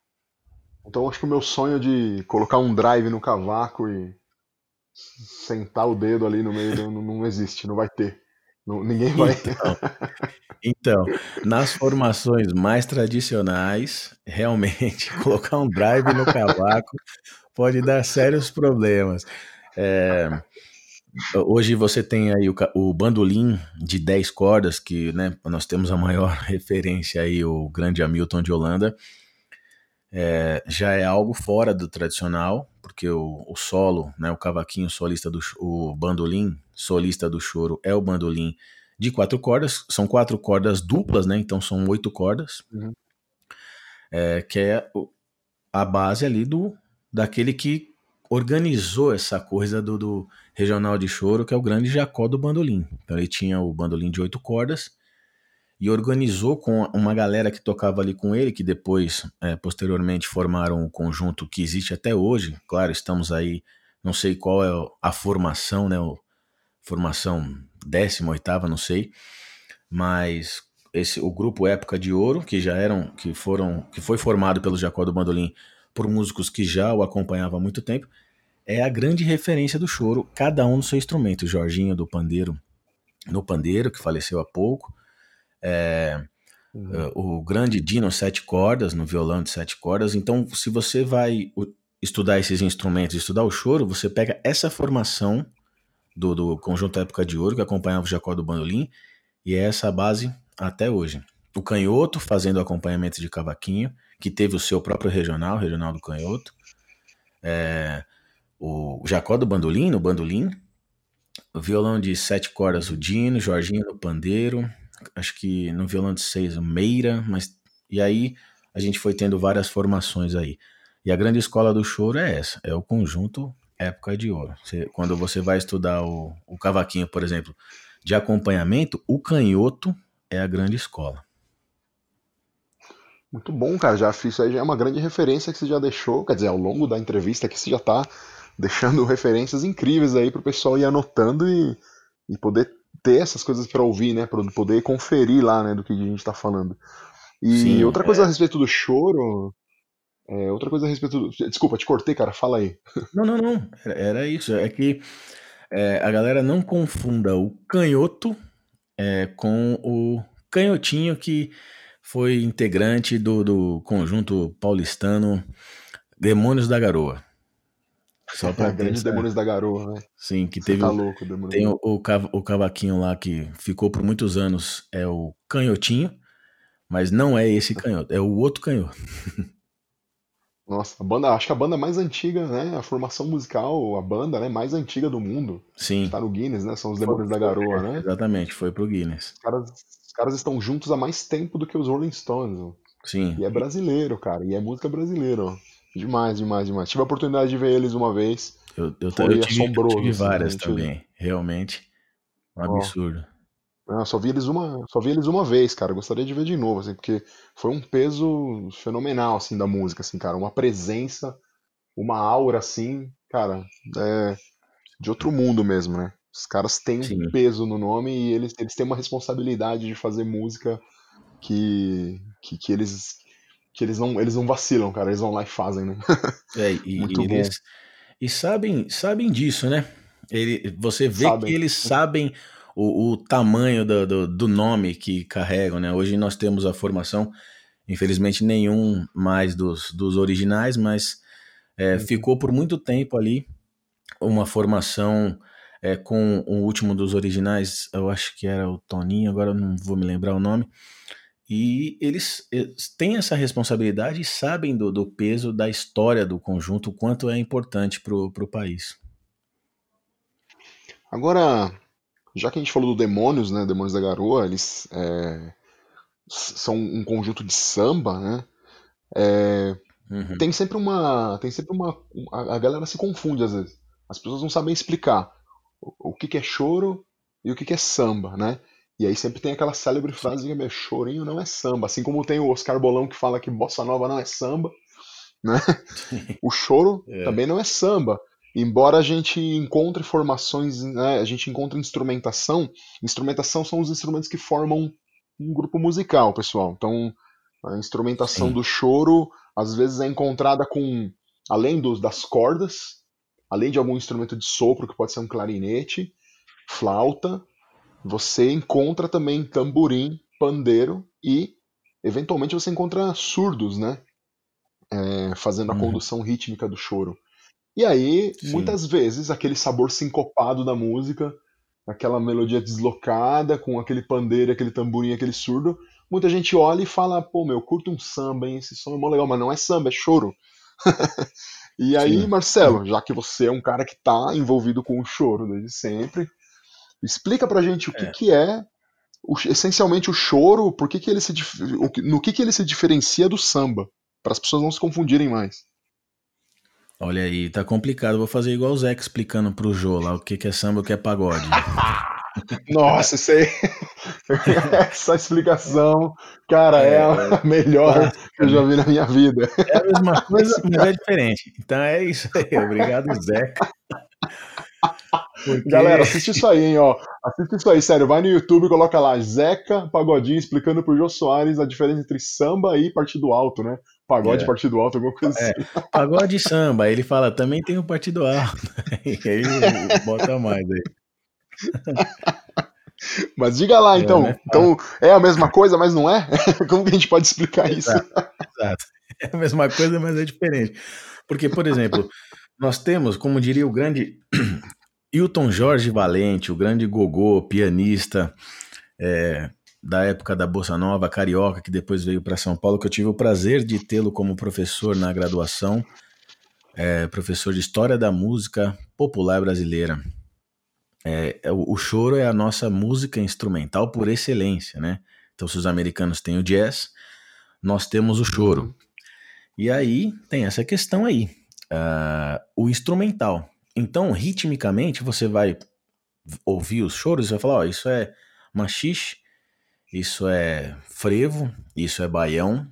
então, acho que o meu sonho de colocar um drive no cavaco e sentar o dedo ali no meio não, não existe, não vai ter. Não, ninguém vai. Então, então, nas formações mais tradicionais, realmente, colocar um drive no cavaco pode dar sérios problemas. É, Hoje você tem aí o, o bandolim de 10 cordas, que né, nós temos a maior referência aí, o grande Hamilton de Holanda. É, já é algo fora do tradicional, porque o, o, solo, né, o cavaquinho solista do o bandolim solista do choro é o bandolim de quatro cordas, são quatro cordas duplas, né? Então são oito cordas, uhum. é, que é a base ali do daquele que organizou essa coisa do, do, regional de choro, que é o grande Jacó do bandolim. Então ele tinha o bandolim de oito cordas e organizou com uma galera que tocava ali com ele, que depois, é, posteriormente, formaram o conjunto que existe até hoje. Claro, estamos aí, não sei qual é a formação, né? O, formação décima, oitava, não sei, mas esse o grupo Época de Ouro, que já eram, que foram, que foi formado pelo Jacó do Bandolim por músicos que já o acompanhavam há muito tempo, é a grande referência do choro, cada um no seu instrumento. O Jorginho do pandeiro, no pandeiro, que faleceu há pouco. É, uhum. O grande Dino sete cordas, no violão de sete cordas. Então, se você vai estudar esses instrumentos, estudar o choro, você pega essa formação do, do conjunto Época de Ouro, que acompanhava o Jacó do Bandolim, e é essa a base até hoje. O Canhoto fazendo acompanhamento de cavaquinho, que teve o seu próprio regional, regional do Canhoto. É, o Jacó do bandolim, no bandolim, o violão de sete cordas, o Dino, Jorginho no pandeiro, acho que no violão de seis, o Meira, mas e aí a gente foi tendo várias formações aí. E a grande escola do choro é essa, é o conjunto Época de Ouro. Você, quando você vai estudar o, o cavaquinho, por exemplo, de acompanhamento, o canhoto é a grande escola. Muito bom, cara. Já fiz isso aí, já é uma grande referência que você já deixou, quer dizer, ao longo da entrevista que você já está deixando referências incríveis aí para o pessoal ir anotando e, e poder ter essas coisas para ouvir, né? Para poder conferir lá, né, do que a gente está falando. E Sim, outra coisa é... a respeito do choro. É, outra coisa a respeito do. Desculpa, te cortei, cara, fala aí. Não, não, não. Era isso. É que é, a galera não confunda o canhoto é, com o canhotinho que foi integrante do, do conjunto paulistano Demônios da Garoa. Só pra Grandes Demônios da Garoa, né? Sim, que Você teve. Tá louco, demônio. Tem o, o, o cavaquinho lá que ficou por muitos anos, é o canhotinho, mas não é esse canhoto, é o outro canhoto. Nossa, a banda, acho que a banda mais antiga, né? A formação musical, a banda né, mais antiga do mundo. Sim. Está no Guinness, né? São os Demônios da Garoa, é, né? Exatamente, foi pro Guinness. Os caras, os caras estão juntos há mais tempo do que os Rolling Stones. Sim. E é brasileiro, cara. E é música brasileira, ó. Demais, demais, demais. Tive a oportunidade de ver eles uma vez. Eu, eu, Foi eu tive, assombroso. Eu tive assim, várias assim, também. Realmente. Um absurdo. Eu só vi eles uma, só vi eles uma vez, cara. Eu gostaria de ver de novo, assim, porque foi um peso fenomenal, assim, da música, assim, cara. Uma presença, uma aura, assim, cara, é de outro mundo mesmo, né? Os caras têm Sim. um peso no nome e eles, eles têm uma responsabilidade de fazer música que, que, que eles que eles não, eles não vacilam, cara. Eles vão lá e fazem, né? É, e, Muito e bom. eles e sabem, sabem disso, né? Ele, você vê Sabem. que eles sabem o, o tamanho do, do, do nome que carregam, né? Hoje nós temos a formação, infelizmente nenhum mais dos, dos originais, mas é, Uhum. ficou por muito tempo ali uma formação é, com o último dos originais, eu acho que era o Toninho, agora não vou me lembrar o nome. E eles, eles têm essa responsabilidade e sabem do, do peso da história do conjunto, o quanto é importante para o país. Agora, já que a gente falou do Demônios, né? Demônios da Garoa, eles é, são um conjunto de samba, né? É, Uhum. tem sempre uma, tem sempre uma, a, a galera se confunde às vezes. As pessoas não sabem explicar o, o que que é choro e o que que é samba, né? E aí sempre tem aquela célebre frase que é chorinho não é samba, assim como tem o Oscar Bolão que fala que bossa nova não é samba, né? O choro É. também não é samba. Embora a gente encontre formações, né, a gente encontre instrumentação, instrumentação são os instrumentos que formam um grupo musical, pessoal. Então, a instrumentação Sim. do choro às vezes é encontrada com, além dos, das cordas, além de algum instrumento de sopro, que pode ser um clarinete, flauta, você encontra também tamborim, pandeiro e, eventualmente, você encontra surdos, né? É, fazendo a Uhum. condução rítmica do choro. E aí, Sim. muitas vezes, aquele sabor sincopado da música, aquela melodia deslocada, com aquele pandeiro, aquele tamborim, aquele surdo, muita gente olha e fala, pô, meu, curto um samba, hein? Esse som é mó legal, mas não é samba, é choro. e aí, Sim. Marcelo, já que você é um cara que tá envolvido com o choro desde sempre, explica pra gente o que É. que é o- essencialmente o choro, por que que ele se, no que que ele se diferencia do samba, para as pessoas não se confundirem mais. Olha aí, tá complicado. Vou fazer igual o Zeca explicando pro Jô lá o que, que é samba e o que é pagode. Nossa, isso aí. Essa explicação, cara, é, a melhor que eu já vi na minha vida. É a mesma coisa, mas é diferente. Então é isso aí. Obrigado, Zeca. Porque- Galera, assiste isso aí, hein, ó. Assiste isso aí, sério. Vai no YouTube e coloca lá Zeca Pagodinho explicando pro Jô Soares a diferença entre samba e partido alto, né? Pagode É. partido alto, alguma coisa É. assim. Pagode e samba. Ele fala, também tem o partido alto. E aí bota mais aí. Mas diga lá, É, então. né? Então, é a mesma coisa, mas não é? Como que a gente pode explicar isso? Exato. É a mesma coisa, mas é diferente. Porque, por exemplo, nós temos, como diria o grande Hilton Jorge Valente, o grande gogô, pianista é, da época da Bossa Nova, carioca, que depois veio para São Paulo, que eu tive o prazer de tê-lo como professor na graduação, é, professor de História da Música Popular Brasileira. É, é, o, o choro é a nossa música instrumental por excelência, né? Então, se os americanos têm o jazz, nós temos o choro. E aí tem essa questão aí, ah, o instrumental. Então, ritmicamente, você vai ouvir os choros e vai falar: ó, isso é machixe, isso é frevo, isso é baião,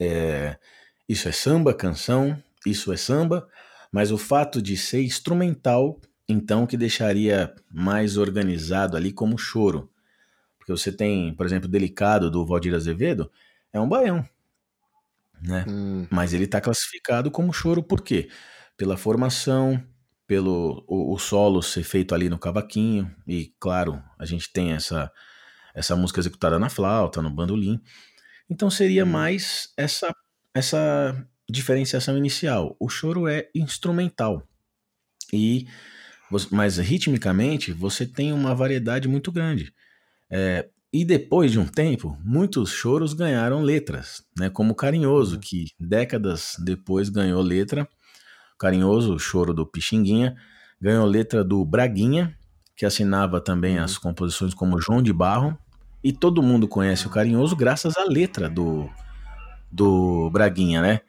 é, isso é samba, canção, isso é samba, mas o fato de ser instrumental, então, que deixaria mais organizado ali como choro. Porque você tem, por exemplo, Delicado do Valdir Azevedo, é um baião, né? Hum, Mas ele está classificado como choro por quê? Pela formação, pelo o, o solo ser feito ali no cavaquinho, e claro, a gente tem essa, essa música executada na flauta, no bandolim. Então seria Hum. mais essa, essa diferenciação inicial. O choro é instrumental. E, mas ritmicamente você tem uma variedade muito grande. É, e depois de um tempo, muitos choros ganharam letras, né? Como Carinhoso, que décadas depois ganhou letra. Carinhoso, o choro do Pixinguinha, ganhou letra do Braguinha, que assinava também as composições como João de Barro. E todo mundo conhece o Carinhoso graças à letra do, do Braguinha, né?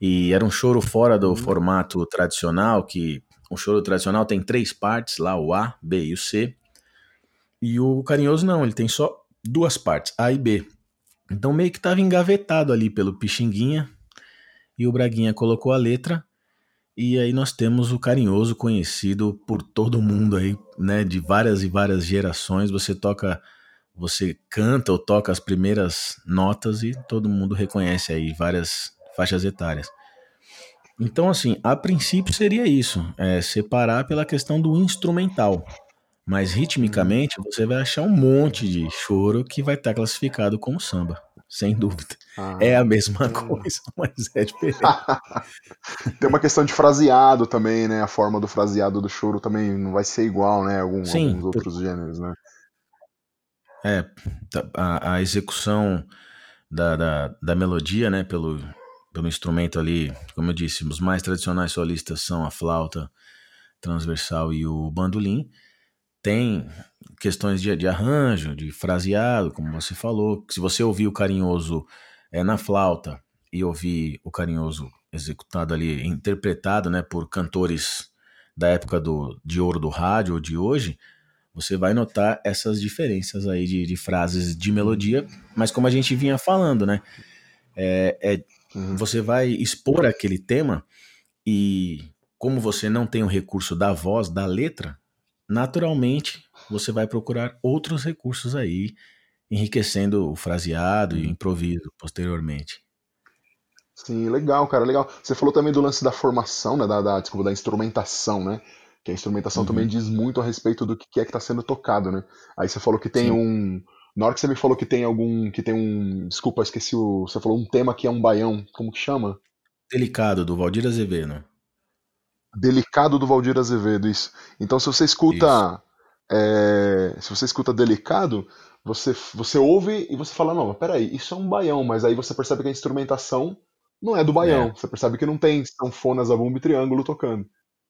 E era um choro fora do formato tradicional, que o choro tradicional tem três partes, lá o A, B e o C. E o Carinhoso não, ele tem só duas partes, A e B. Então meio que estava engavetado ali pelo Pixinguinha e o Braguinha colocou a letra e aí nós temos o Carinhoso conhecido por todo mundo aí, né, de várias e várias gerações. Você toca, você canta ou toca as primeiras notas e todo mundo reconhece aí várias faixas etárias. Então, assim, a princípio seria isso, é separar pela questão do instrumental. Mas ritmicamente você vai achar um monte de choro que vai estar classificado como samba, sem dúvida. Ah, é a mesma hum. coisa, mas é diferente. Tem uma questão de fraseado também, né? A forma do fraseado do choro também não vai ser igual, né? Algum, Sim, alguns outros por... gêneros, né? É, tá, a, a execução da, da, da, melodia, né? Pelo, pelo instrumento ali, como eu disse, os mais tradicionais solistas são a flauta transversal e o bandolim tem questões de, de, arranjo, de fraseado, como você falou. Se você ouvir o carinhoso é, na flauta e ouvir o carinhoso executado ali, interpretado né, por cantores da época do, de ouro do rádio ou de hoje, você vai notar essas diferenças aí de, de frases de melodia, mas como a gente vinha falando, né? É, é uhum. Você vai expor aquele tema e como você não tem o recurso da voz, da letra, naturalmente você vai procurar outros recursos aí, enriquecendo o fraseado e o improviso posteriormente. Sim, legal, cara, legal. Você falou também do lance da formação, né, da, da, desculpa, da instrumentação, né? Que a instrumentação uhum. também diz muito a respeito do que é que está sendo tocado, né? Aí você falou que tem Sim. um. Na hora que você me falou que tem algum. que tem um. Desculpa, esqueci o. Você falou um tema que é um baião. Como que chama? Delicado, do Valdir Azevedo. Delicado do Valdir Azevedo, isso. Então, se você escuta. É, se você escuta Delicado, você, você ouve e você fala: não, mas peraí, isso é um baião, mas aí você percebe que a instrumentação não é do baião. É. Você percebe que não tem sanfonas a bumbo e triângulo tocando.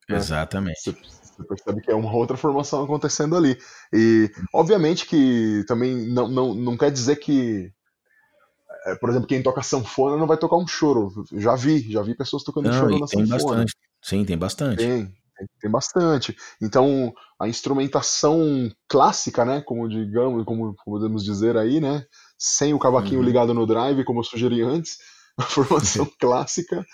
Né? Exatamente. Você, você, percebe que é uma outra formação acontecendo ali. E, obviamente, que também não, não, não quer dizer que é, por exemplo, quem toca sanfona não vai tocar um choro. Já vi, já vi pessoas tocando não, choro na tem sanfona. Bastante. Sim, tem bastante. Tem, tem, bastante. Então, a instrumentação clássica, né, como digamos, como podemos dizer aí, né, sem o cavaquinho uhum. ligado no drive, como eu sugeri antes, a formação clássica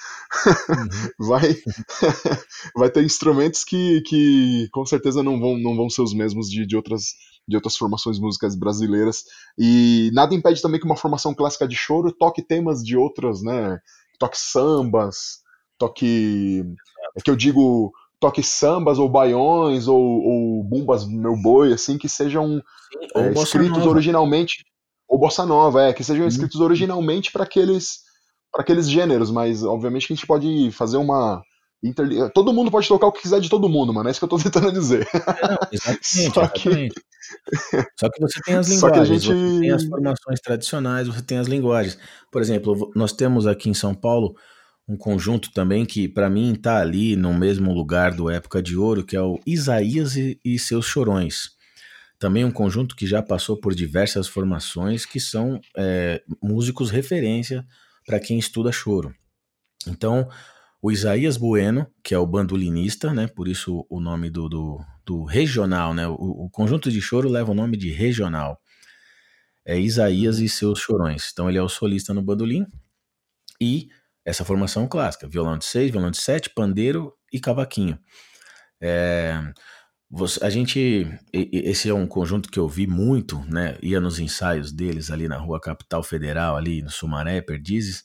uhum. vai vai ter instrumentos que, que com certeza não vão, não vão ser os mesmos de, de outras de outras formações musicais brasileiras. E nada impede também que uma formação clássica de choro toque temas de outras, né? Toque sambas, toque. É que eu digo toque sambas ou baiões ou, ou bumbas meu boi, assim, que sejam Sim, é, escritos originalmente. Ou bossa nova, é, que sejam escritos uhum. originalmente para aqueles, aqueles gêneros, mas obviamente que a gente pode fazer uma Interli... Todo mundo pode tocar o que quiser de todo mundo, mano. É isso que eu tô tentando dizer. Não, exatamente, Só que... exatamente. Só que você tem as linguagens, gente... você tem as formações tradicionais, você tem as linguagens. Por exemplo, nós temos aqui em São Paulo um conjunto também que, para mim, está ali no mesmo lugar do Época de Ouro, que é o Isaías e, e seus Chorões. Também um conjunto que já passou por diversas formações, que são é, músicos referência para quem estuda choro. Então, o Isaías Bueno, que é o bandolinista, né? Por isso o nome do, do, do regional, né? O, o, conjunto de choro leva o nome de regional. É Isaías e seus chorões. Então ele é o solista no bandolim e essa formação clássica: violão de seis, violão de sete, pandeiro e cavaquinho. É, você, a gente, esse é um conjunto que eu vi muito, né? Ia nos ensaios deles ali na Rua Capital Federal, ali no Sumaré, Perdizes.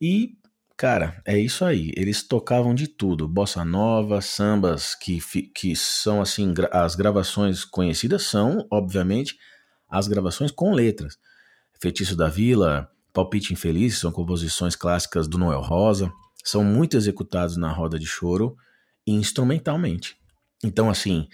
E Cara, é isso aí. Eles tocavam de tudo: bossa nova, sambas, que, que são assim, as gravações conhecidas são, obviamente, as gravações com letras. Feitiço da Vila, Palpite Infeliz, são composições clássicas do Noel Rosa, são muito executados na roda de choro instrumentalmente. Então, assim,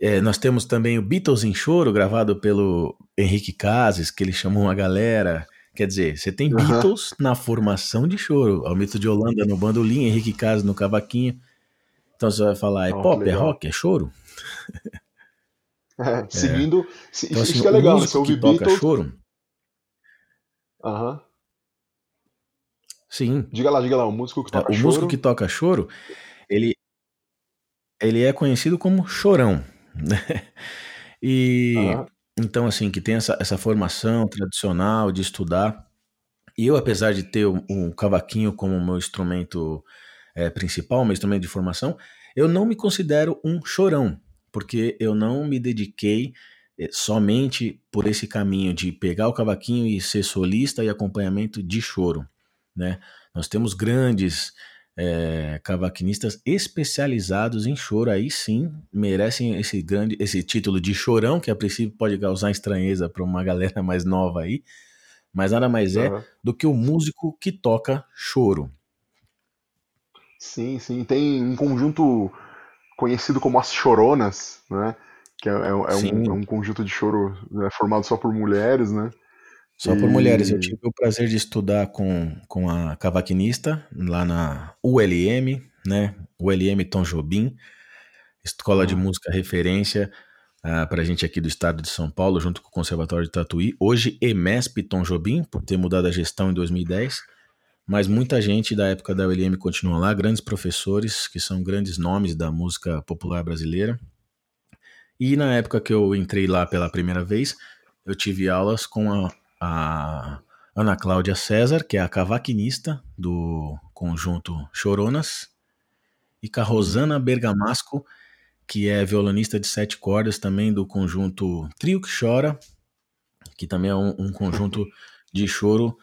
é, nós temos também o Beatles em Choro, gravado pelo Henrique Cases, que ele chamou uma galera Quer dizer, você tem Beatles na formação de choro. O mito de Holanda no bandolim, Henrique Caso no cavaquinho. Então você vai falar, é oh, pop, é rock, é choro? É, seguindo. É. Então, assim, isso que é legal, você ouve Beatles. choro. Aham. Sim. Diga lá, diga lá, o músico que é, toca o choro. O músico que toca choro, ele, ele é conhecido como chorão. Né? E uhum. então, assim, que tem essa, essa formação tradicional de estudar. E eu, apesar de ter o, o cavaquinho como meu instrumento é, principal, meu instrumento de formação, eu não me considero um chorão, porque eu não me dediquei somente por esse caminho de pegar o cavaquinho e ser solista e acompanhamento de choro, né? Nós temos grandes é, cavaquinistas especializados em choro, aí sim merecem esse grande esse título de chorão, que a princípio pode causar estranheza para uma galera mais nova aí, mas nada mais é uhum. do que o músico que toca choro. Sim, sim, tem um conjunto conhecido como as choronas, né? Que é, é, é um, é um, conjunto de choro né, formado só por mulheres, né? Só por mulheres. Eu tive o prazer de estudar com, com a cavaquinista lá na ULM, né? ULM Tom Jobim, escola de música referência uh, ah, para a gente aqui do estado de São Paulo, junto com o Conservatório de Tatuí. Hoje, EMESP Tom Jobim, por ter mudado a gestão em 2010. Mas muita gente da época da ULM continua lá, grandes professores que são grandes nomes da música popular brasileira. E na época que eu entrei lá pela primeira vez, eu tive aulas com a a Ana Cláudia César, que é a cavaquinista do conjunto Choronas, e com a Rosana Bergamasco, que é violonista de sete cordas também do conjunto Trio que Chora, que também é um, um conjunto de choro,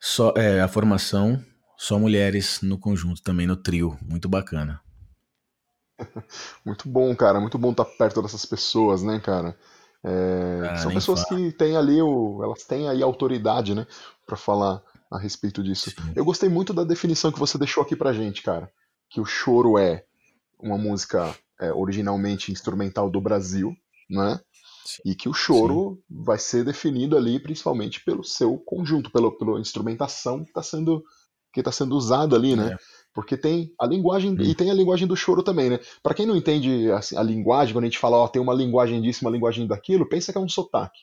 só é, a formação só mulheres no conjunto também no trio, muito bacana. Muito bom, cara, muito bom estar perto dessas pessoas, né, cara? É, ah, são pessoas fala. que têm ali o, elas têm aí autoridade, né, para falar a respeito disso. Sim. Eu gostei muito da definição que você deixou aqui pra gente, cara, que o choro é uma música é, originalmente instrumental do Brasil, né? Sim. E que o choro Sim. vai ser definido ali principalmente pelo seu conjunto, pelo, pela instrumentação que está sendo que está sendo usada ali, né? É. Porque tem a linguagem, e tem a linguagem do choro também, né? Para quem não entende assim, a linguagem, quando a gente fala, ó, tem uma linguagem disso, uma linguagem daquilo, pensa que é um sotaque.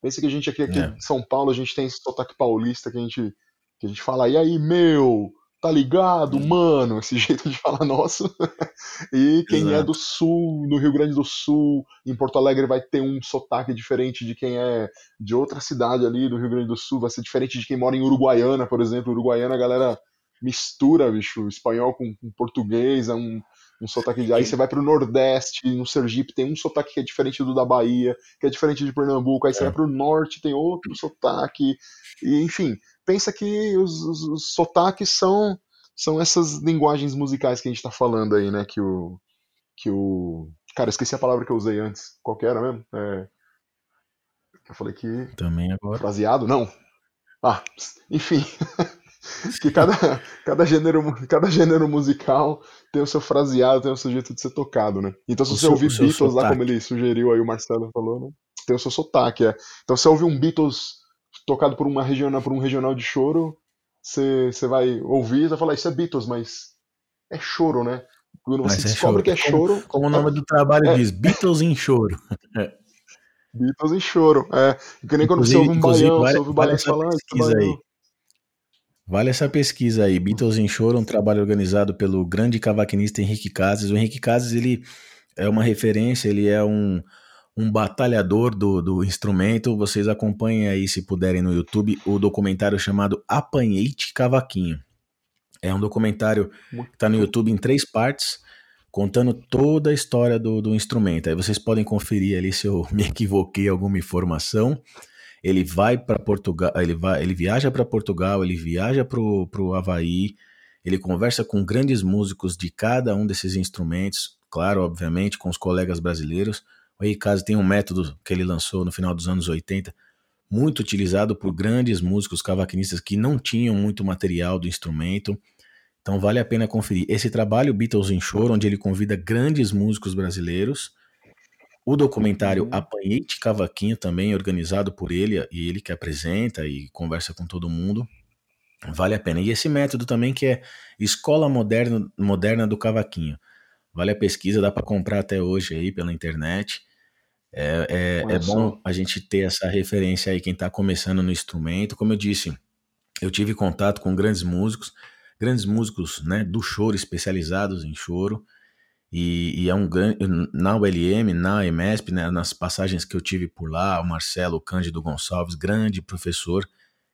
Pensa que a gente aqui, aqui é. em São Paulo, a gente tem esse sotaque paulista que a gente, que a gente fala, e aí, meu, tá ligado, hum. mano? Esse jeito de falar nosso. e quem é Exato. é do sul, no Rio Grande do Sul, em Porto Alegre, vai ter um sotaque diferente de quem é de outra cidade ali do Rio Grande do Sul, vai ser diferente de quem mora em Uruguaiana, por exemplo. Uruguaiana, a galera mistura, bicho, espanhol com, com português, é um, um sotaque de... Aí você vai pro Nordeste, no Sergipe tem um sotaque que é diferente do da Bahia, que é diferente de Pernambuco, aí você é. vai pro Norte, tem outro sotaque, e enfim, pensa que os, os, os sotaques são, são essas linguagens musicais que a gente tá falando aí, né, que o... Que o cara, esqueci a palavra que eu usei antes, qual que era mesmo? É... Eu falei que... Também agora. Fraseado? Não. Ah, enfim... que cada, cada, gênero, cada gênero musical tem o seu fraseado, tem o seu jeito de ser tocado, né? Então se o você seu, ouvir Beatles sotaque. lá, como ele sugeriu aí, o Marcelo falou, né? Tem o seu sotaque, é. Então se você ouvir um Beatles tocado por, uma regional, por um regional de choro, você, você vai ouvir e vai falar, isso é Beatles, mas é choro, né? Quando você é descobre que é choro. Como, como o nome do trabalho é, diz, Beatles em choro. Beatles em choro, é. Que nem quando você ouve um vale, você ouve um baião falar, ah, aí. Vale essa pesquisa aí. Beatles em Choro, um trabalho organizado pelo grande cavaquinista Henrique Cases. O Henrique Cases, ele é uma referência, ele é um, um batalhador do, do instrumento. Vocês acompanhem aí, se puderem, no YouTube, o documentário chamado Apanhei-te Cavaquinho. É um documentário que está no YouTube em três partes, contando toda a história do, do instrumento. Aí vocês podem conferir ali se eu me equivoquei alguma informação ele vai para Portugal, ele vai, ele viaja para Portugal, ele viaja para o Havaí, ele conversa com grandes músicos de cada um desses instrumentos, claro, obviamente, com os colegas brasileiros. O Ricardo tem um método que ele lançou no final dos anos 80, muito utilizado por grandes músicos cavaquinistas que não tinham muito material do instrumento. Então vale a pena conferir. Esse trabalho, Beatles in Shore, onde ele convida grandes músicos brasileiros o documentário. Apanhei de Cavaquinho também, organizado por ele, e ele que apresenta e conversa com todo mundo. Vale a pena. E esse método também que é Escola Moderna, Moderna do Cavaquinho. Vale a pesquisa, dá para comprar até hoje aí pela internet. É, é, é bom a gente ter essa referência aí, quem está começando no instrumento. Como eu disse, eu tive contato com grandes músicos, grandes músicos né, do choro, especializados em choro. E, e, é um grande. Na ULM, na EMESP, né, nas passagens que eu tive por lá, o Marcelo Cândido Gonçalves, grande professor,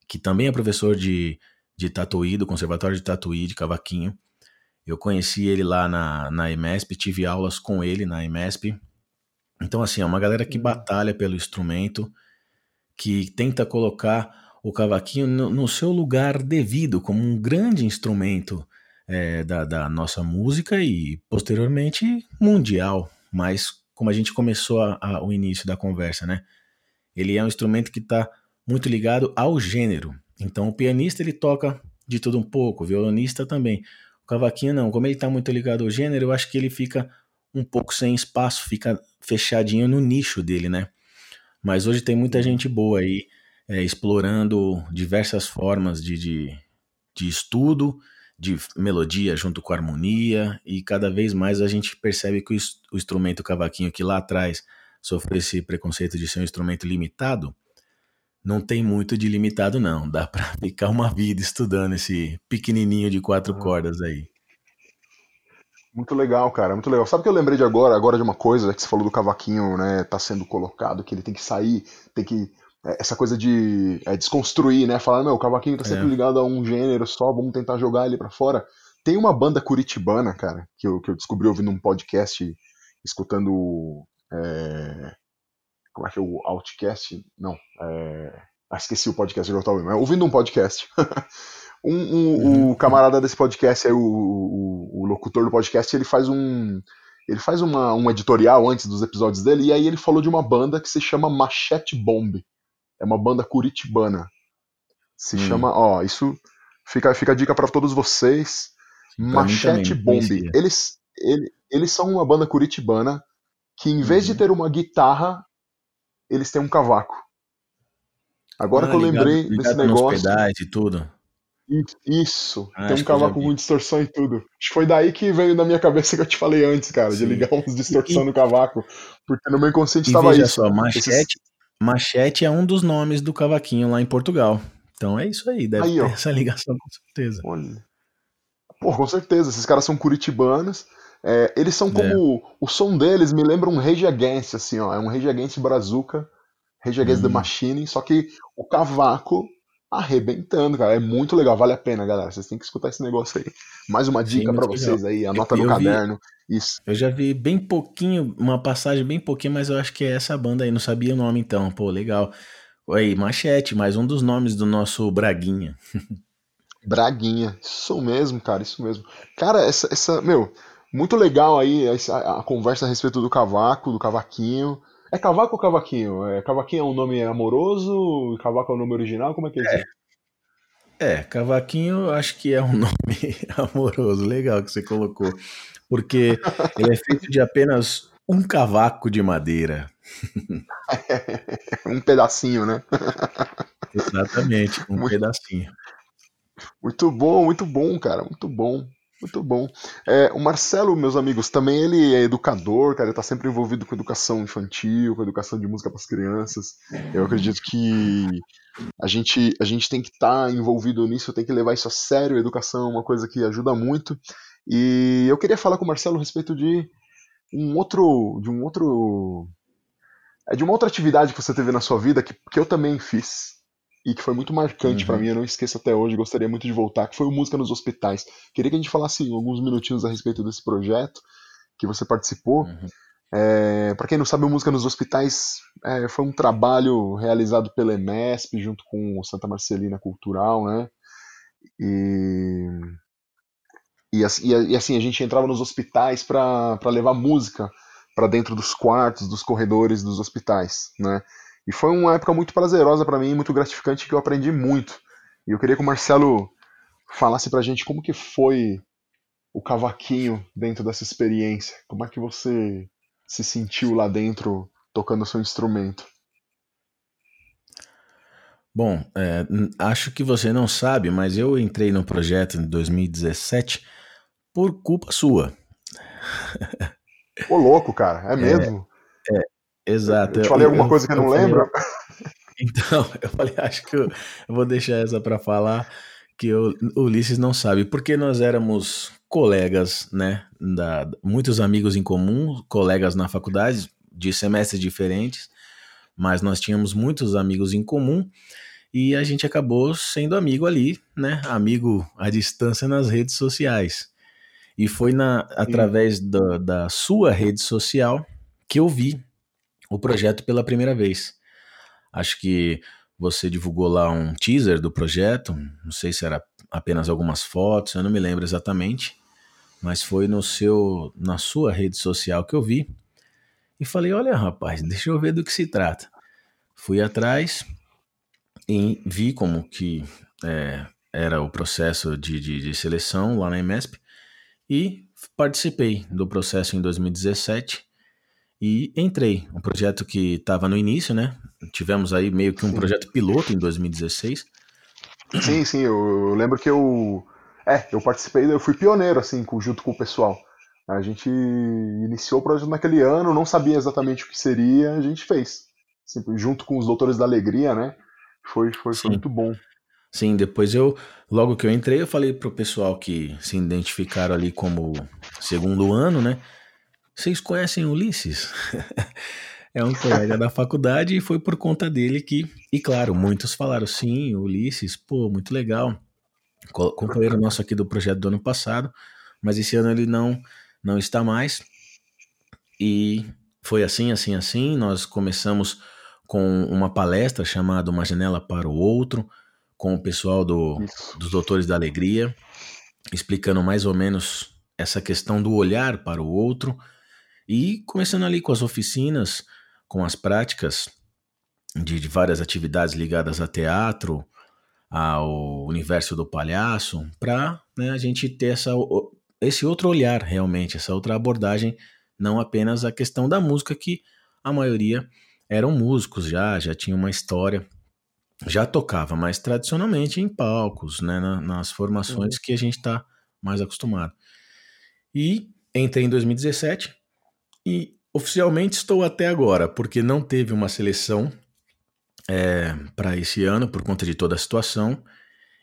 que também é professor de, de Tatuí, do Conservatório de Tatuí, de Cavaquinho. Eu conheci ele lá na, na EMESP, tive aulas com ele na EMESP. Então, assim, é uma galera que uhum. batalha pelo instrumento, que tenta colocar o cavaquinho no, no seu lugar devido, como um grande instrumento é, da, da, nossa música e posteriormente mundial. Mas como a gente começou a, a, o início da conversa, né? Ele é um instrumento que está muito ligado ao gênero. Então o pianista ele toca de tudo um pouco, o violonista também. O cavaquinho não, como ele está muito ligado ao gênero, eu acho que ele fica um pouco sem espaço, fica fechadinho no nicho dele, né? Mas hoje tem muita gente boa aí é, explorando diversas formas de, de, de estudo, de melodia junto com harmonia, e cada vez mais a gente percebe que o, instrumento cavaquinho que lá atrás sofreu esse preconceito de ser um instrumento limitado, não tem muito de limitado não, dá para ficar uma vida estudando esse pequenininho de quatro cordas aí. Muito legal, cara, muito legal. Sabe o que eu lembrei de agora, agora de uma coisa que você falou do cavaquinho, né, tá sendo colocado, que ele tem que sair, tem que essa coisa de é, desconstruir, né? Falar, não, o cavaquinho tá sempre é. ligado a um gênero só, vamos tentar jogar ele para fora. Tem uma banda curitibana, cara, que eu, que eu descobri ouvindo um podcast, escutando. É... Como é que é o Outcast? Não. É... Ah, esqueci o podcast que eu tava ouvindo, mas ouvindo um podcast. um, um uhum. O camarada desse podcast, aí, o, o, o, locutor do podcast, ele faz um. Ele faz uma, um editorial antes dos episódios dele, e aí ele falou de uma banda que se chama Machete Bomb. É uma banda curitibana. Se hum. chama, ó, isso fica, fica a dica para todos vocês. Pra Machete Bomb. Eles, ele, eles são uma banda curitibana que em vez de uhum. ter uma guitarra, eles têm um cavaco. Agora ah, que eu ligado, lembrei ligado desse negócio. e tudo. Isso, ah, tem um cavaco com distorção e tudo. Acho que foi daí que veio na minha cabeça que eu te falei antes, cara, Sim. de ligar uns distorção e, no cavaco. Porque no meu inconsciente estava isso. Só, machete, Esses... Machete é um dos nomes do cavaquinho lá em Portugal. Então é isso aí, deve aí, ter ó. essa ligação com certeza. Olha. Pô, com certeza, esses caras são curitibanos. É, eles são como. É. O som deles me lembra um Rage Against, assim, ó. É um Rage Against Brazuca, Rage Against uhum. the Machine, só que o cavaco arrebentando, cara. É muito legal, vale a pena, galera. Vocês têm que escutar esse negócio aí. Mais uma dica para vocês legal. aí, anota eu, no eu caderno. Vi, isso. Eu já vi bem pouquinho, uma passagem bem pouquinho, mas eu acho que é essa banda aí, não sabia o nome então. Pô, legal. Aí, Machete, mais um dos nomes do nosso Braguinha. Braguinha, isso mesmo, cara, isso mesmo. Cara, essa, essa meu, muito legal aí a, a conversa a respeito do cavaco, do cavaquinho. É cavaco ou cavaquinho? É, cavaquinho é um nome amoroso? Cavaco é o um nome original? Como é que é, é É, cavaquinho acho que é um nome amoroso, legal que você colocou. Porque ele é feito de apenas um cavaco de madeira. um pedacinho, né? Exatamente, um muito, pedacinho. Muito bom, muito bom, cara, muito bom. Muito bom. É, o Marcelo, meus amigos, também ele é educador, cara, ele tá sempre envolvido com educação infantil, com educação de música para as crianças. Eu acredito que a gente, a gente tem que estar tá envolvido nisso, tem que levar isso a sério. A educação é uma coisa que ajuda muito. E eu queria falar com o Marcelo a respeito de um outro, de um outro, é de uma outra atividade que você teve na sua vida que, que eu também fiz e que foi muito marcante uhum. para mim, eu não esqueço até hoje, gostaria muito de voltar, que foi o Música nos Hospitais. Queria que a gente falasse alguns minutinhos a respeito desse projeto que você participou. Uhum. É, para quem não sabe, o Música nos Hospitais é, foi um trabalho realizado pela EMESP junto com o Santa Marcelina Cultural, né? E, e, e assim, a gente entrava nos hospitais para levar música para dentro dos quartos, dos corredores dos hospitais, né? E foi uma época muito prazerosa para mim, muito gratificante, que eu aprendi muito. E eu queria que o Marcelo falasse pra gente como que foi o cavaquinho dentro dessa experiência. Como é que você se sentiu lá dentro tocando o seu instrumento? Bom, é, acho que você não sabe, mas eu entrei no projeto em 2017 por culpa sua. Ô louco, cara, é mesmo? É, é, Exato. Eu te falei eu, alguma eu, coisa que eu não falei... lembro? Então, eu falei, acho que eu, vou deixar essa para falar que o Ulisses não sabe, porque nós éramos colegas, né? Da, muitos amigos em comum, colegas na faculdade, de semestres diferentes, mas nós tínhamos muitos amigos em comum e a gente acabou sendo amigo ali, né? Amigo à distância nas redes sociais. E foi na, através da, da sua rede social que eu vi o projeto pela primeira vez. Acho que você divulgou lá um teaser do projeto, não sei se era apenas algumas fotos, eu não me lembro exatamente, mas foi no seu na sua rede social que eu vi e falei: "Olha, rapaz, deixa eu ver do que se trata". Fui atrás e vi como que é, era o processo de, de, de seleção lá na IMESP e participei do processo em 2017 e entrei. Um projeto que estava no início, né? Tivemos aí meio que um sim. projeto piloto em 2016. Sim, sim, eu, lembro que eu. É, eu participei, eu fui pioneiro, assim, junto com o pessoal. A gente iniciou o projeto naquele ano, não sabia exatamente o que seria, a gente fez. Assim, junto com os Doutores da Alegria, né? Foi, foi, foi muito bom. Sim, depois eu, logo que eu entrei, eu falei pro pessoal que se identificaram ali como segundo ano, né? Vocês conhecem Ulisses? é um colega da faculdade e foi por conta dele que. E claro, muitos falaram sim, Ulisses, pô, muito legal. Companheiro nosso aqui do projeto do ano passado, mas esse ano ele não, não está mais. E foi assim, assim, assim. Nós começamos com uma palestra chamada Uma Janela para o Outro, com o pessoal do, dos Doutores da Alegria, explicando mais ou menos essa questão do olhar para o outro e começando ali com as oficinas, com as práticas de, de várias atividades ligadas a teatro, ao universo do palhaço, para né, a gente ter essa, esse outro olhar realmente, essa outra abordagem, não apenas a questão da música, que a maioria eram músicos já, já tinha uma história, já tocava mais tradicionalmente em palcos, né, na, nas formações uhum. que a gente está mais acostumado. E entrei em 2017, e oficialmente estou até agora, porque não teve uma seleção é, para esse ano por conta de toda a situação.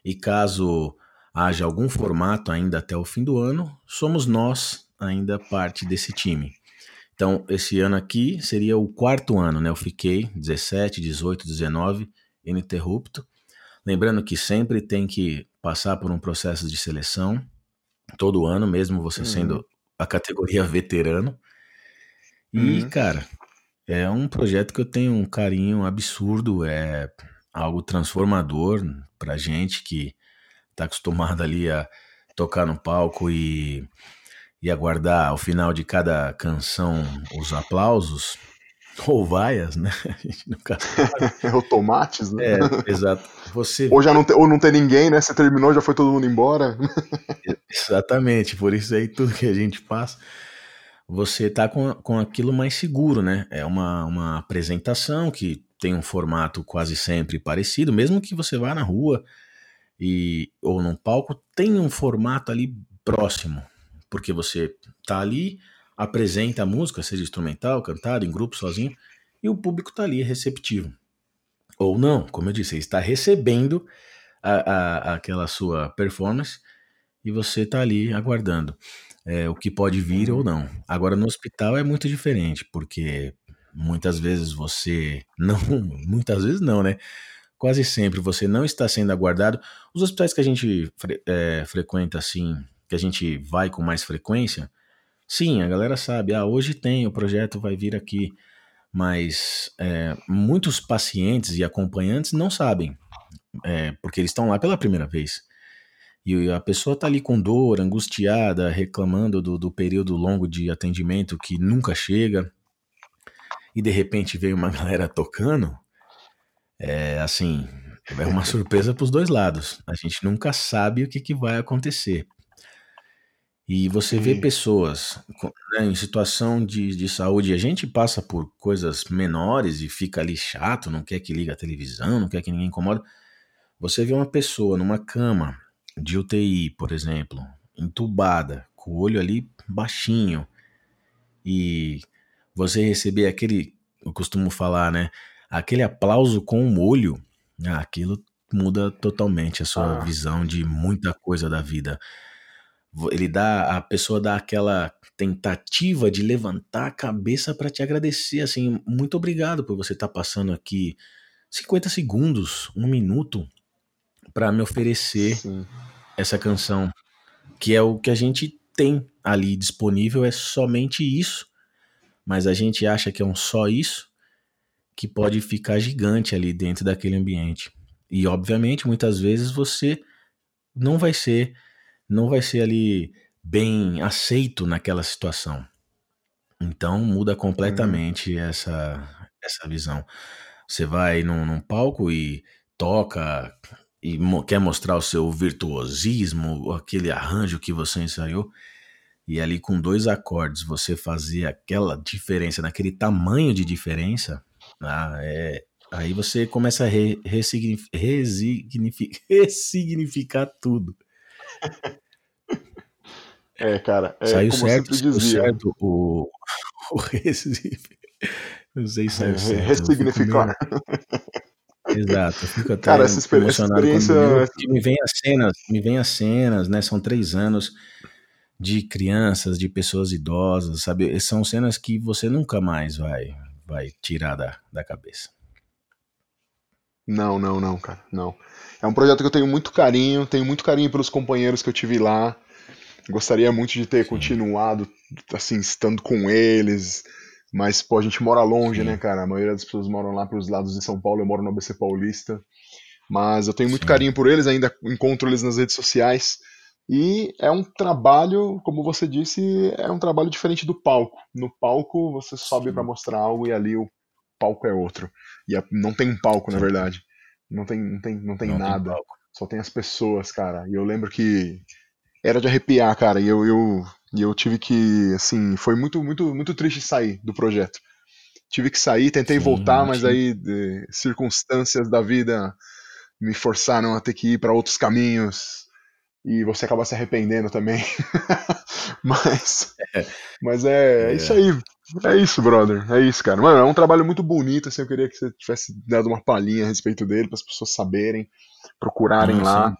E caso haja algum formato ainda até o fim do ano, somos nós ainda parte desse time. Então, esse ano aqui seria o quarto ano, né? Eu fiquei 17, 18, 19 ininterrupto. Lembrando que sempre tem que passar por um processo de seleção todo ano, mesmo você uhum. sendo a categoria veterano. E, uhum. cara, é um projeto que eu tenho um carinho absurdo, é algo transformador pra gente que tá acostumado ali a tocar no palco e, e aguardar ao final de cada canção os aplausos ou vaias, né? A gente nunca sabe. ou tomates, né? É, exato. Você... Ou, já não te, ou não tem ninguém, né? Você terminou, já foi todo mundo embora. Exatamente, por isso aí tudo que a gente passa você tá com, com aquilo mais seguro, né? É uma, uma apresentação que tem um formato quase sempre parecido, mesmo que você vá na rua e ou num palco, tem um formato ali próximo, porque você tá ali, apresenta a música, seja instrumental, cantado, em grupo, sozinho, e o público tá ali receptivo. Ou não, como eu disse, você está recebendo a, a, aquela sua performance e você tá ali aguardando é, o que pode vir ou não. Agora, no hospital é muito diferente, porque muitas vezes você não. Muitas vezes não, né? Quase sempre você não está sendo aguardado. Os hospitais que a gente fre é, frequenta assim, que a gente vai com mais frequência, sim, a galera sabe, ah, hoje tem, o projeto vai vir aqui. Mas é, muitos pacientes e acompanhantes não sabem, é, porque eles estão lá pela primeira vez e a pessoa está ali com dor, angustiada, reclamando do, do período longo de atendimento que nunca chega, e de repente vem uma galera tocando, é assim, é uma surpresa para os dois lados. A gente nunca sabe o que, que vai acontecer. E você vê pessoas né, em situação de, de saúde, a gente passa por coisas menores e fica ali chato, não quer que liga a televisão, não quer que ninguém incomoda. Você vê uma pessoa numa cama de UTI, por exemplo, entubada, com o olho ali baixinho, e você receber aquele, eu costumo falar, né? Aquele aplauso com o olho, ah, aquilo muda totalmente a sua ah. visão de muita coisa da vida. ele dá a pessoa dá aquela tentativa de levantar a cabeça para te agradecer, assim, muito obrigado por você estar tá passando aqui 50 segundos, um minuto para me oferecer Sim. essa canção, que é o que a gente tem ali disponível, é somente isso, mas a gente acha que é um só isso que pode ficar gigante ali dentro daquele ambiente. E obviamente, muitas vezes você não vai ser não vai ser ali bem aceito naquela situação. Então muda completamente hum. essa, essa visão. Você vai num, num palco e toca e mo quer mostrar o seu virtuosismo, aquele arranjo que você ensaiou, e ali com dois acordes você fazer aquela diferença, naquele tamanho de diferença, ah, é, aí você começa a re, ressignificar tudo. É, cara. É saiu certo, saiu certo o, o Recife. Não sei se saiu certo. Ressignificar. Exato, eu fico até cara, essa emocionado experiência... me vem as cenas, me vem as cenas, né? São três anos de crianças, de pessoas idosas, sabe? São cenas que você nunca mais vai, vai tirar da, da cabeça. Não, não, não, cara, não. É um projeto que eu tenho muito carinho, tenho muito carinho pelos companheiros que eu tive lá. Gostaria muito de ter Sim. continuado, assim, estando com eles. Mas, pô, a gente mora longe, Sim. né, cara? A maioria das pessoas moram lá pelos lados de São Paulo, eu moro no ABC Paulista. Mas eu tenho muito Sim. carinho por eles, ainda encontro eles nas redes sociais. E é um trabalho, como você disse, é um trabalho diferente do palco. No palco você sobe para mostrar algo e ali o palco é outro. E não tem um palco, na verdade. Não tem, não tem, não tem não nada. Tem só tem as pessoas, cara. E eu lembro que era de arrepiar, cara. E eu, eu, eu tive que, assim, foi muito, muito, muito triste sair do projeto. Tive que sair, tentei sim, voltar, mas aí de, circunstâncias da vida me forçaram a ter que ir para outros caminhos e você acaba se arrependendo também. mas, é, mas é, é, isso aí. É isso, brother. É isso, cara. Mano, é um trabalho muito bonito. Assim, eu queria que você tivesse dado uma palhinha a respeito dele para as pessoas saberem, procurarem ah, lá. Sim.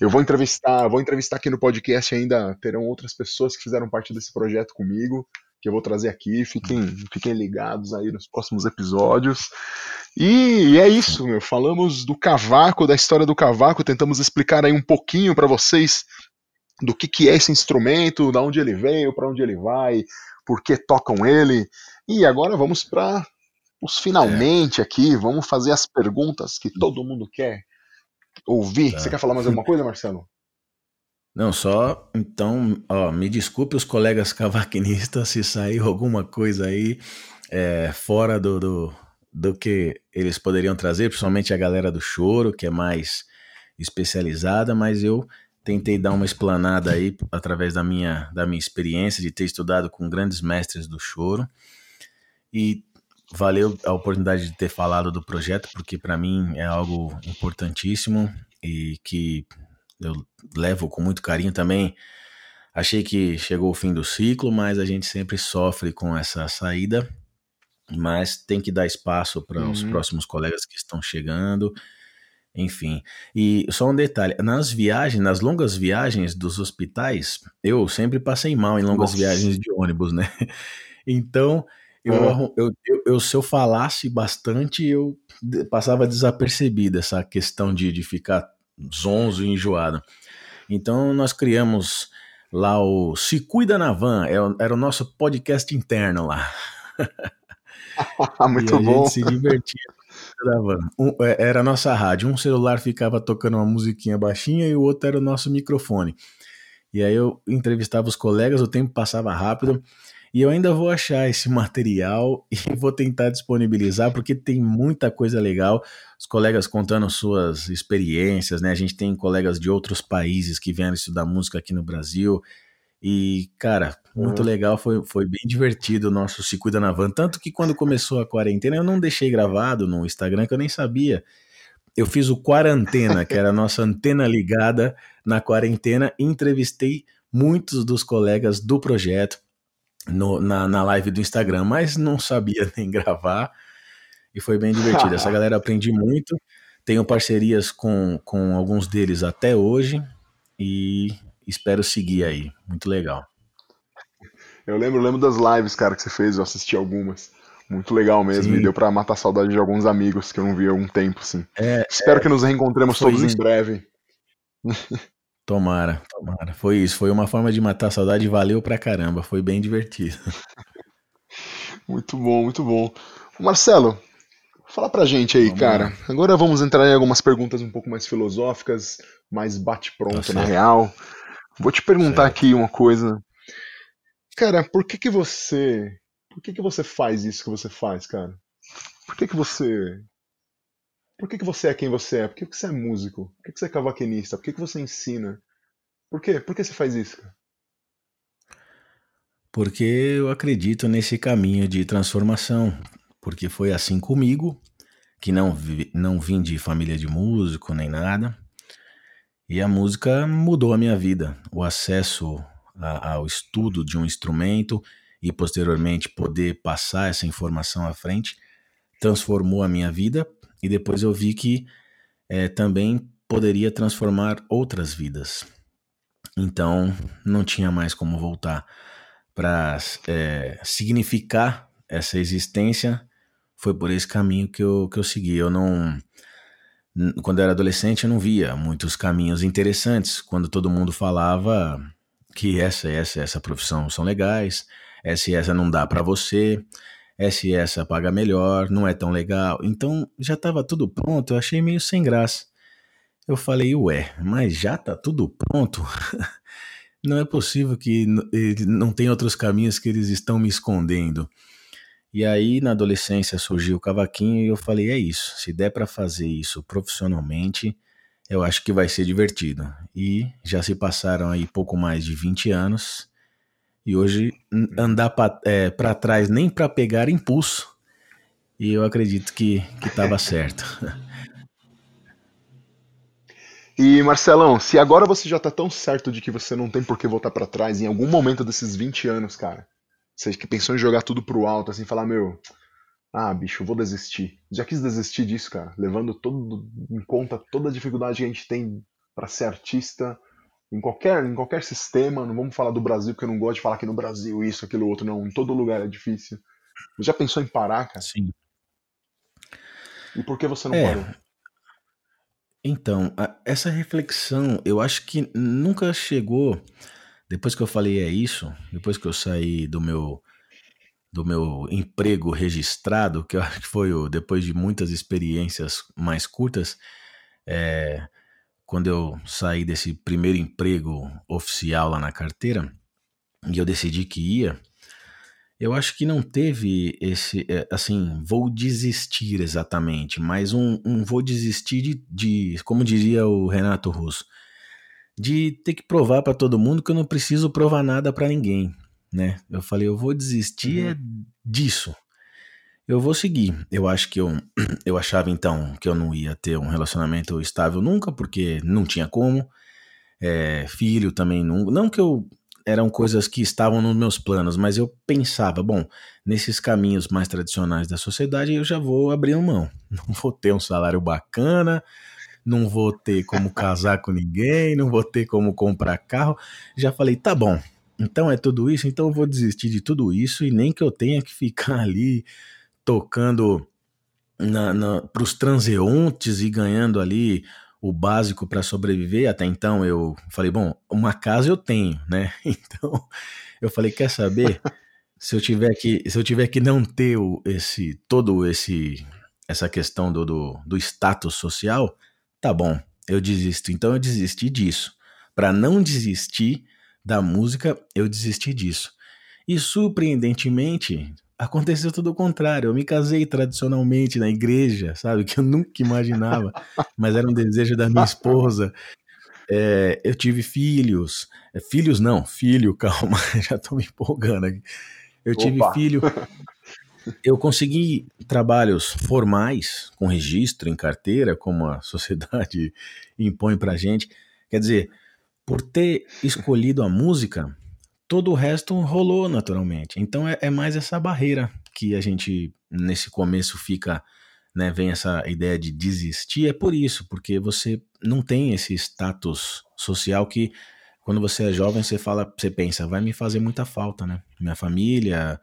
Eu vou entrevistar, vou entrevistar aqui no podcast ainda. Terão outras pessoas que fizeram parte desse projeto comigo, que eu vou trazer aqui. Fiquem, fiquem ligados aí nos próximos episódios. E é isso, meu. Falamos do cavaco, da história do cavaco, tentamos explicar aí um pouquinho para vocês do que, que é esse instrumento, da onde ele veio, para onde ele vai, por que tocam ele. E agora vamos para os finalmente é. aqui, vamos fazer as perguntas que todo mundo quer ouvir. Tá. Você quer falar mais alguma coisa, Marcelo? Não, só então, ó, me desculpe os colegas cavaquinistas se saiu alguma coisa aí é, fora do, do, do que eles poderiam trazer, principalmente a galera do choro, que é mais especializada, mas eu tentei dar uma explanada aí através da minha, da minha experiência de ter estudado com grandes mestres do choro. E valeu a oportunidade de ter falado do projeto, porque para mim é algo importantíssimo e que eu levo com muito carinho também. Achei que chegou o fim do ciclo, mas a gente sempre sofre com essa saída mas tem que dar espaço para os uhum. próximos colegas que estão chegando, enfim. E só um detalhe, nas viagens, nas longas viagens dos hospitais, eu sempre passei mal em longas Nossa. viagens de ônibus, né? Então, eu, uhum. eu, eu, eu, se eu falasse bastante, eu passava desapercebido essa questão de, de ficar zonzo e enjoado. Então, nós criamos lá o Se Cuida na Van, é era o nosso podcast interno lá. Muito e bom. Se divertia. Um, é, era a nossa rádio. Um celular ficava tocando uma musiquinha baixinha e o outro era o nosso microfone. E aí eu entrevistava os colegas, o tempo passava rápido. E eu ainda vou achar esse material e vou tentar disponibilizar, porque tem muita coisa legal. Os colegas contando suas experiências, né? A gente tem colegas de outros países que vieram estudar música aqui no Brasil. E, cara, muito uhum. legal, foi, foi bem divertido o nosso Se Cuida na Van. Tanto que quando começou a quarentena, eu não deixei gravado no Instagram, que eu nem sabia. Eu fiz o Quarantena, que era a nossa antena ligada na quarentena, e entrevistei muitos dos colegas do projeto no, na, na live do Instagram, mas não sabia nem gravar. E foi bem divertido. Essa galera aprendi muito. Tenho parcerias com, com alguns deles até hoje. E espero seguir aí. Muito legal. Eu lembro, lembro das lives, cara, que você fez, eu assisti algumas. Muito legal mesmo, Sim. e deu pra matar a saudade de alguns amigos que eu não vi há algum tempo, assim. É, Espero é, que nos reencontremos todos isso. em breve. Tomara, tomara. Foi isso, foi uma forma de matar a saudade e valeu pra caramba, foi bem divertido. muito bom, muito bom. Marcelo, fala pra gente aí, vamos cara. Lá. Agora vamos entrar em algumas perguntas um pouco mais filosóficas, mais bate-pronto tá na real. Vou te perguntar certo. aqui uma coisa. Cara, por que que você, por que que você faz isso que você faz, cara? Por que que você por que, que você é quem você é? Por que, que você é músico? Por que, que você é cavaquinista? Por que, que você ensina? Por quê? Por que você faz isso? Porque eu acredito nesse caminho de transformação. Porque foi assim comigo, que não, vi, não vim de família de músico nem nada. E a música mudou a minha vida. O acesso a, ao estudo de um instrumento e posteriormente poder passar essa informação à frente transformou a minha vida e depois eu vi que é, também poderia transformar outras vidas. Então não tinha mais como voltar para é, significar essa existência. Foi por esse caminho que eu, que eu segui. Eu não. Quando eu era adolescente, eu não via muitos caminhos interessantes. Quando todo mundo falava que essa, essa, essa profissão são legais, essa e essa não dá para você, essa paga melhor, não é tão legal. Então já estava tudo pronto, eu achei meio sem graça. Eu falei, ué, mas já tá tudo pronto? não é possível que não tem outros caminhos que eles estão me escondendo. E aí, na adolescência, surgiu o cavaquinho e eu falei: é isso, se der para fazer isso profissionalmente, eu acho que vai ser divertido. E já se passaram aí pouco mais de 20 anos e hoje andar para é, trás nem para pegar impulso. E eu acredito que estava certo. E Marcelão, se agora você já tá tão certo de que você não tem por que voltar para trás em algum momento desses 20 anos, cara, você que pensou em jogar tudo pro alto, assim, falar, meu, ah, bicho, eu vou desistir. Já quis desistir disso, cara, levando todo em conta toda a dificuldade que a gente tem para ser artista, em qualquer, em qualquer sistema, não vamos falar do Brasil, porque eu não gosto de falar que no Brasil isso, aquilo, outro, não. Em todo lugar é difícil. Já pensou em parar, cara? Sim. E por que você não é. parou? Então, essa reflexão, eu acho que nunca chegou. Depois que eu falei é isso, depois que eu saí do meu do meu emprego registrado, que eu acho que foi o, depois de muitas experiências mais curtas, é, quando eu saí desse primeiro emprego oficial lá na carteira e eu decidi que ia, eu acho que não teve esse, é, assim, vou desistir exatamente, mas um, um vou desistir de, de, como diria o Renato Russo, de ter que provar para todo mundo que eu não preciso provar nada para ninguém, né? Eu falei, eu vou desistir uhum. é disso, eu vou seguir. Eu acho que eu, eu achava então que eu não ia ter um relacionamento estável nunca, porque não tinha como. É, filho também não. Não que eu. Eram coisas que estavam nos meus planos, mas eu pensava, bom, nesses caminhos mais tradicionais da sociedade eu já vou abrir mão. Não vou ter um salário bacana, não vou ter como casar com ninguém, não vou ter como comprar carro. Já falei, tá bom, então é tudo isso, então eu vou desistir de tudo isso e nem que eu tenha que ficar ali tocando para os transeuntes e ganhando ali o básico para sobreviver. Até então eu falei, bom, uma casa eu tenho, né? Então eu falei, quer saber? se eu tiver que, se eu tiver que não ter esse todo esse essa questão do, do, do status social, tá bom, eu desisto. Então eu desisti disso. Para não desistir da música, eu desisti disso. E surpreendentemente, Aconteceu tudo o contrário. Eu me casei tradicionalmente na igreja, sabe? Que eu nunca imaginava, mas era um desejo da minha esposa. É, eu tive filhos. É, filhos não, filho, calma, já estou me empolgando aqui. Eu tive Opa. filho. Eu consegui trabalhos formais, com registro em carteira, como a sociedade impõe pra gente. Quer dizer, por ter escolhido a música, todo o resto rolou naturalmente. Então é, é, mais essa barreira que a gente, nesse começo, fica, né? Vem essa ideia de desistir. É por isso, porque você não tem esse status social que quando você é jovem, você fala, você pensa, vai me fazer muita falta, né? Minha família,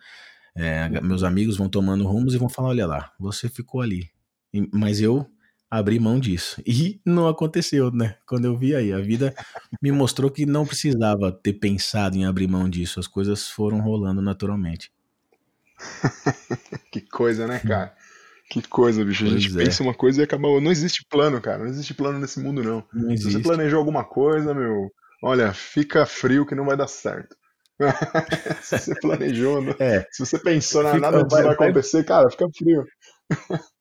é, meus amigos vão tomando rumos e vão falar, olha lá, você ficou ali. E, mas eu abri mão disso. E não aconteceu, né? Quando eu vi aí, a vida me mostrou que não precisava ter pensado em abrir mão disso. As coisas foram rolando naturalmente. que coisa, né, cara? Que coisa, bicho. A gente é. pensa uma coisa e acabou. Não existe plano, cara. Não existe plano nesse mundo, não. não Se você planejou alguma coisa, meu, olha, fica frio que não vai dar certo. se você planejou, é. se você pensou na nada disso vai, acontecer, cara, fica frio.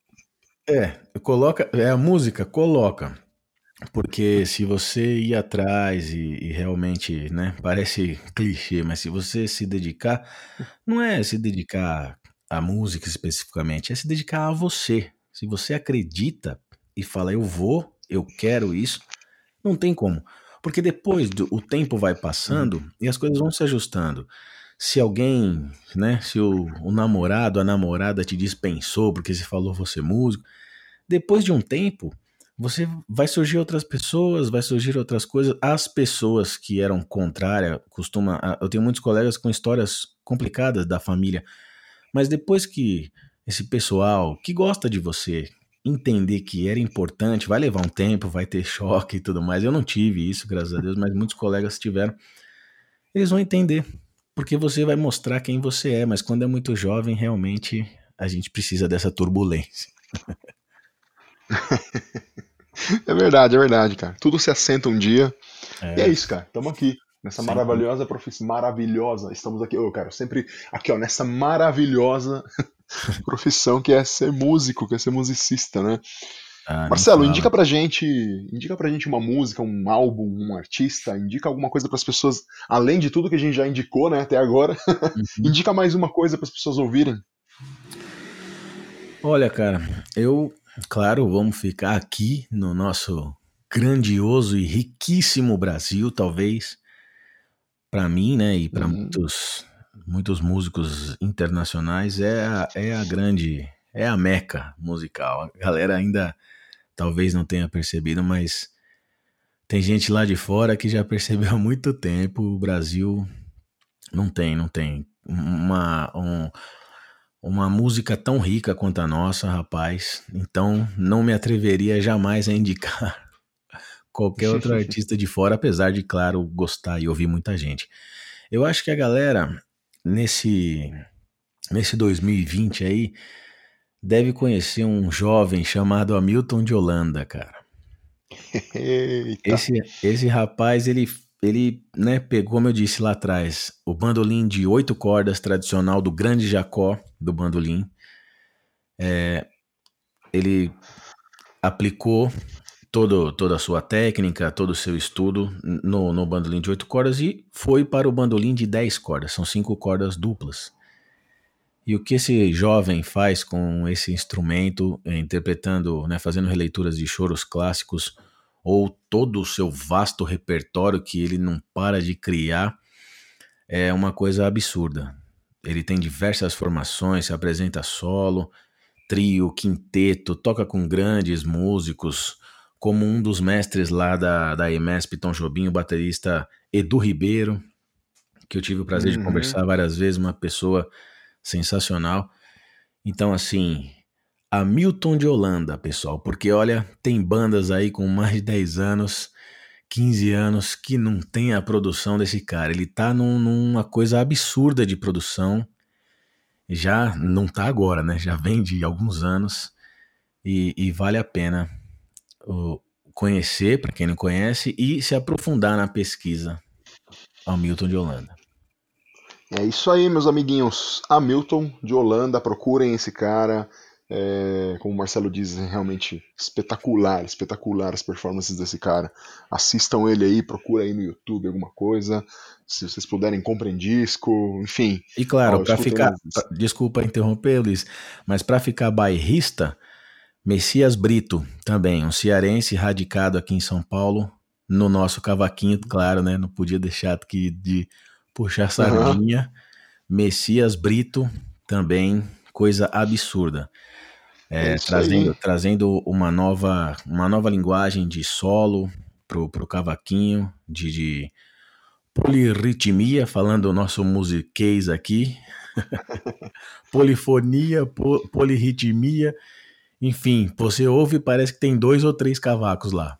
é, coloca, é a música, coloca. Porque se você ir atrás e, e, realmente, né, parece clichê, mas se você se dedicar, não é se dedicar à música especificamente, é se dedicar a você. Se você acredita e fala, eu vou, eu quero isso, não tem como. Porque depois do, o tempo vai passando e as coisas vão se ajustando. Se alguém, né, se o, o namorado, a namorada te dispensou porque você falou você músico, depois de um tempo, você vai surgir outras pessoas, vai surgir outras coisas. As pessoas que eram contrárias, costuma, eu tenho muitos colegas com histórias complicadas da família, mas depois que esse pessoal que gosta de você, entender que era importante, vai levar um tempo, vai ter choque e tudo mais. Eu não tive isso, graças a Deus, mas muitos colegas tiveram. Eles vão entender, porque você vai mostrar quem você é, mas quando é muito jovem, realmente a gente precisa dessa turbulência. é verdade, é verdade, cara. Tudo se assenta um dia. É. E é isso, cara. Estamos aqui. Nessa Sim. maravilhosa profissão, maravilhosa, estamos aqui, eu quero sempre aqui, ó, nessa maravilhosa profissão que é ser músico, que é ser musicista, né? Marcelo, indica pra gente, indica pra gente uma música, um álbum, um artista, indica alguma coisa para as pessoas, além de tudo que a gente já indicou, né, até agora. Uhum. indica mais uma coisa para as pessoas ouvirem. Olha, cara, eu, claro, vamos ficar aqui no nosso grandioso e riquíssimo Brasil, talvez para mim, né, e para uhum. muitos muitos músicos internacionais é a, é a grande, é a meca musical. A galera ainda talvez não tenha percebido, mas tem gente lá de fora que já percebeu há muito tempo. O Brasil não tem, não tem uma, um, uma música tão rica quanto a nossa, rapaz. Então não me atreveria jamais a indicar qualquer outro artista de fora, apesar de, claro, gostar e ouvir muita gente. Eu acho que a galera nesse nesse 2020 aí deve conhecer um jovem chamado Hamilton de Holanda, cara. Esse, esse rapaz, ele, ele né, pegou, como eu disse lá atrás, o bandolim de oito cordas tradicional do grande Jacó do bandolim. É, ele aplicou todo, toda a sua técnica, todo o seu estudo no, no bandolim de oito cordas e foi para o bandolim de dez cordas, são cinco cordas duplas. E o que esse jovem faz com esse instrumento, é, interpretando, né, fazendo releituras de choros clássicos, ou todo o seu vasto repertório que ele não para de criar, é uma coisa absurda. Ele tem diversas formações, se apresenta solo, trio, quinteto, toca com grandes músicos, como um dos mestres lá da, da EMESP Tom Jobim, o baterista Edu Ribeiro, que eu tive o prazer uhum. de conversar várias vezes, uma pessoa sensacional. Então, assim, Hamilton de Holanda, pessoal, porque olha, tem bandas aí com mais de 10 anos, 15 anos, que não tem a produção desse cara. Ele tá num, numa coisa absurda de produção. Já não tá agora, né? Já vem de alguns anos e, e vale a pena conhecer, para quem não conhece, e se aprofundar na pesquisa Hamilton de Holanda. É isso aí, meus amiguinhos. Hamilton de Holanda, procurem esse cara. É, como o Marcelo diz, é realmente espetacular, espetacular as performances desse cara. Assistam ele aí, procura aí no YouTube alguma coisa. Se vocês puderem, comprem disco, enfim. E claro, para ficar. Pra, desculpa interromper, Luiz, mas para ficar bairrista, Messias Brito, também, um cearense radicado aqui em São Paulo, no nosso cavaquinho, claro, né? Não podia deixar de puxar sardinha. Uhum. Messias Brito, também, coisa absurda. É, é trazendo, trazendo uma nova, uma nova linguagem de solo pro, pro cavaquinho, de, de polirritmia, falando o nosso musiquês aqui. Polifonia, po, polirritmia. Enfim, você ouve e parece que tem dois ou três cavacos lá.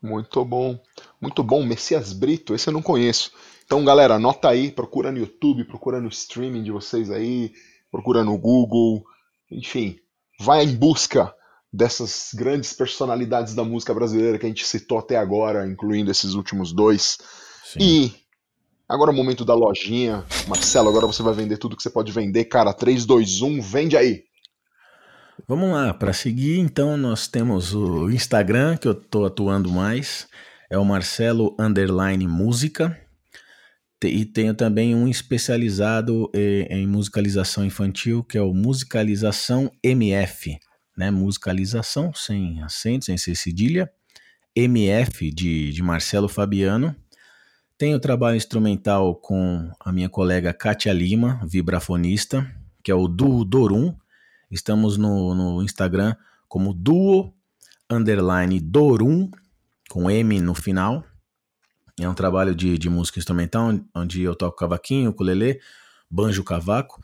Muito bom. Muito bom. Messias Brito, esse eu não conheço. Então, galera, anota aí, procura no YouTube, procura no streaming de vocês aí, procura no Google, enfim, vai em busca dessas grandes personalidades da música brasileira que a gente citou até agora, incluindo esses últimos dois. Sim. E agora é o momento da lojinha. Marcelo, agora você vai vender tudo que você pode vender. Cara, 3, 2, 1, vende aí. Vamos lá, para seguir, então, nós temos o Instagram, que eu estou atuando mais, é o Marcelo Underline Música, e tenho também um especializado em musicalização infantil, que é o Musicalização MF, né? Musicalização sem acento, sem ser cedilha, MF de, de Marcelo Fabiano. Tenho trabalho instrumental com a minha colega Kátia Lima, vibrafonista, que é o Duo Dorum, Estamos no, no Instagram como duo underline Dorum, com M no final. É um trabalho de, de música instrumental, onde eu toco cavaquinho, ukulele, banjo, cavaco.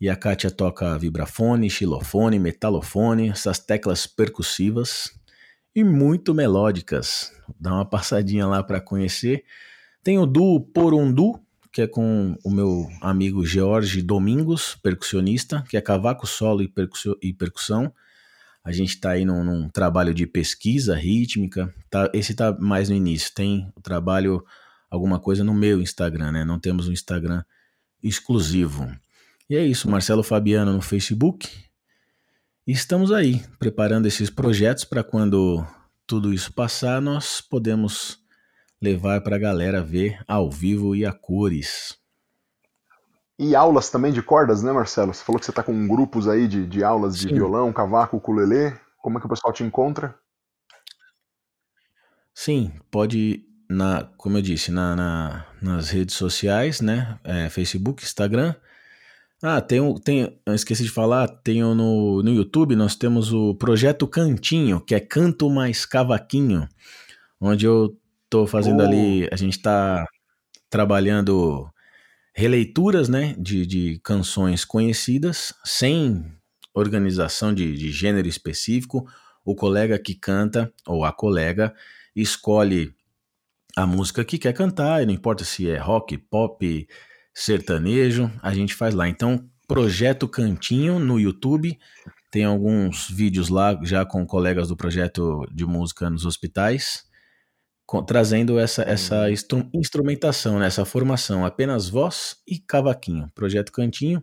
E a Kátia toca vibrafone, xilofone, metalofone, essas teclas percussivas e muito melódicas. Dá uma passadinha lá para conhecer. Tem o duo Porundu, que é com o meu amigo George Domingos, percussionista, que é cavaco solo e, e percussão. A gente está aí num, num, trabalho de pesquisa rítmica. Tá, esse está mais no início. Tem o trabalho, alguma coisa no meu Instagram, né? Não temos um Instagram exclusivo. E é isso, Marcelo Fabiano no Facebook. E estamos aí, preparando esses projetos para quando tudo isso passar, nós podemos levar para a galera ver ao vivo e a cores. E aulas também de cordas, né, Marcelo? Você falou que você está com grupos aí de, de aulas de Sim. violão, cavaco, ukulele. Como é que o pessoal te encontra? Sim, pode, na, como eu disse, na, na nas redes sociais, né? É, Facebook, Instagram. Ah, tem, tem, esqueci de falar, tem no, no YouTube, nós temos o Projeto Cantinho, que é Canto Mais Cavaquinho, onde eu Tô fazendo oh. ali, a gente tá trabalhando releituras, né, de, de canções conhecidas, sem organização de, de gênero específico. O colega que canta, ou a colega, escolhe a música que quer cantar, não importa se é rock, pop, sertanejo, a gente faz lá. Então, Projeto Cantinho no YouTube, tem alguns vídeos lá já com colegas do projeto de música nos hospitais trazendo essa, essa uhum. instru instrumentação, né, essa formação, apenas voz e cavaquinho. Projeto Cantinho.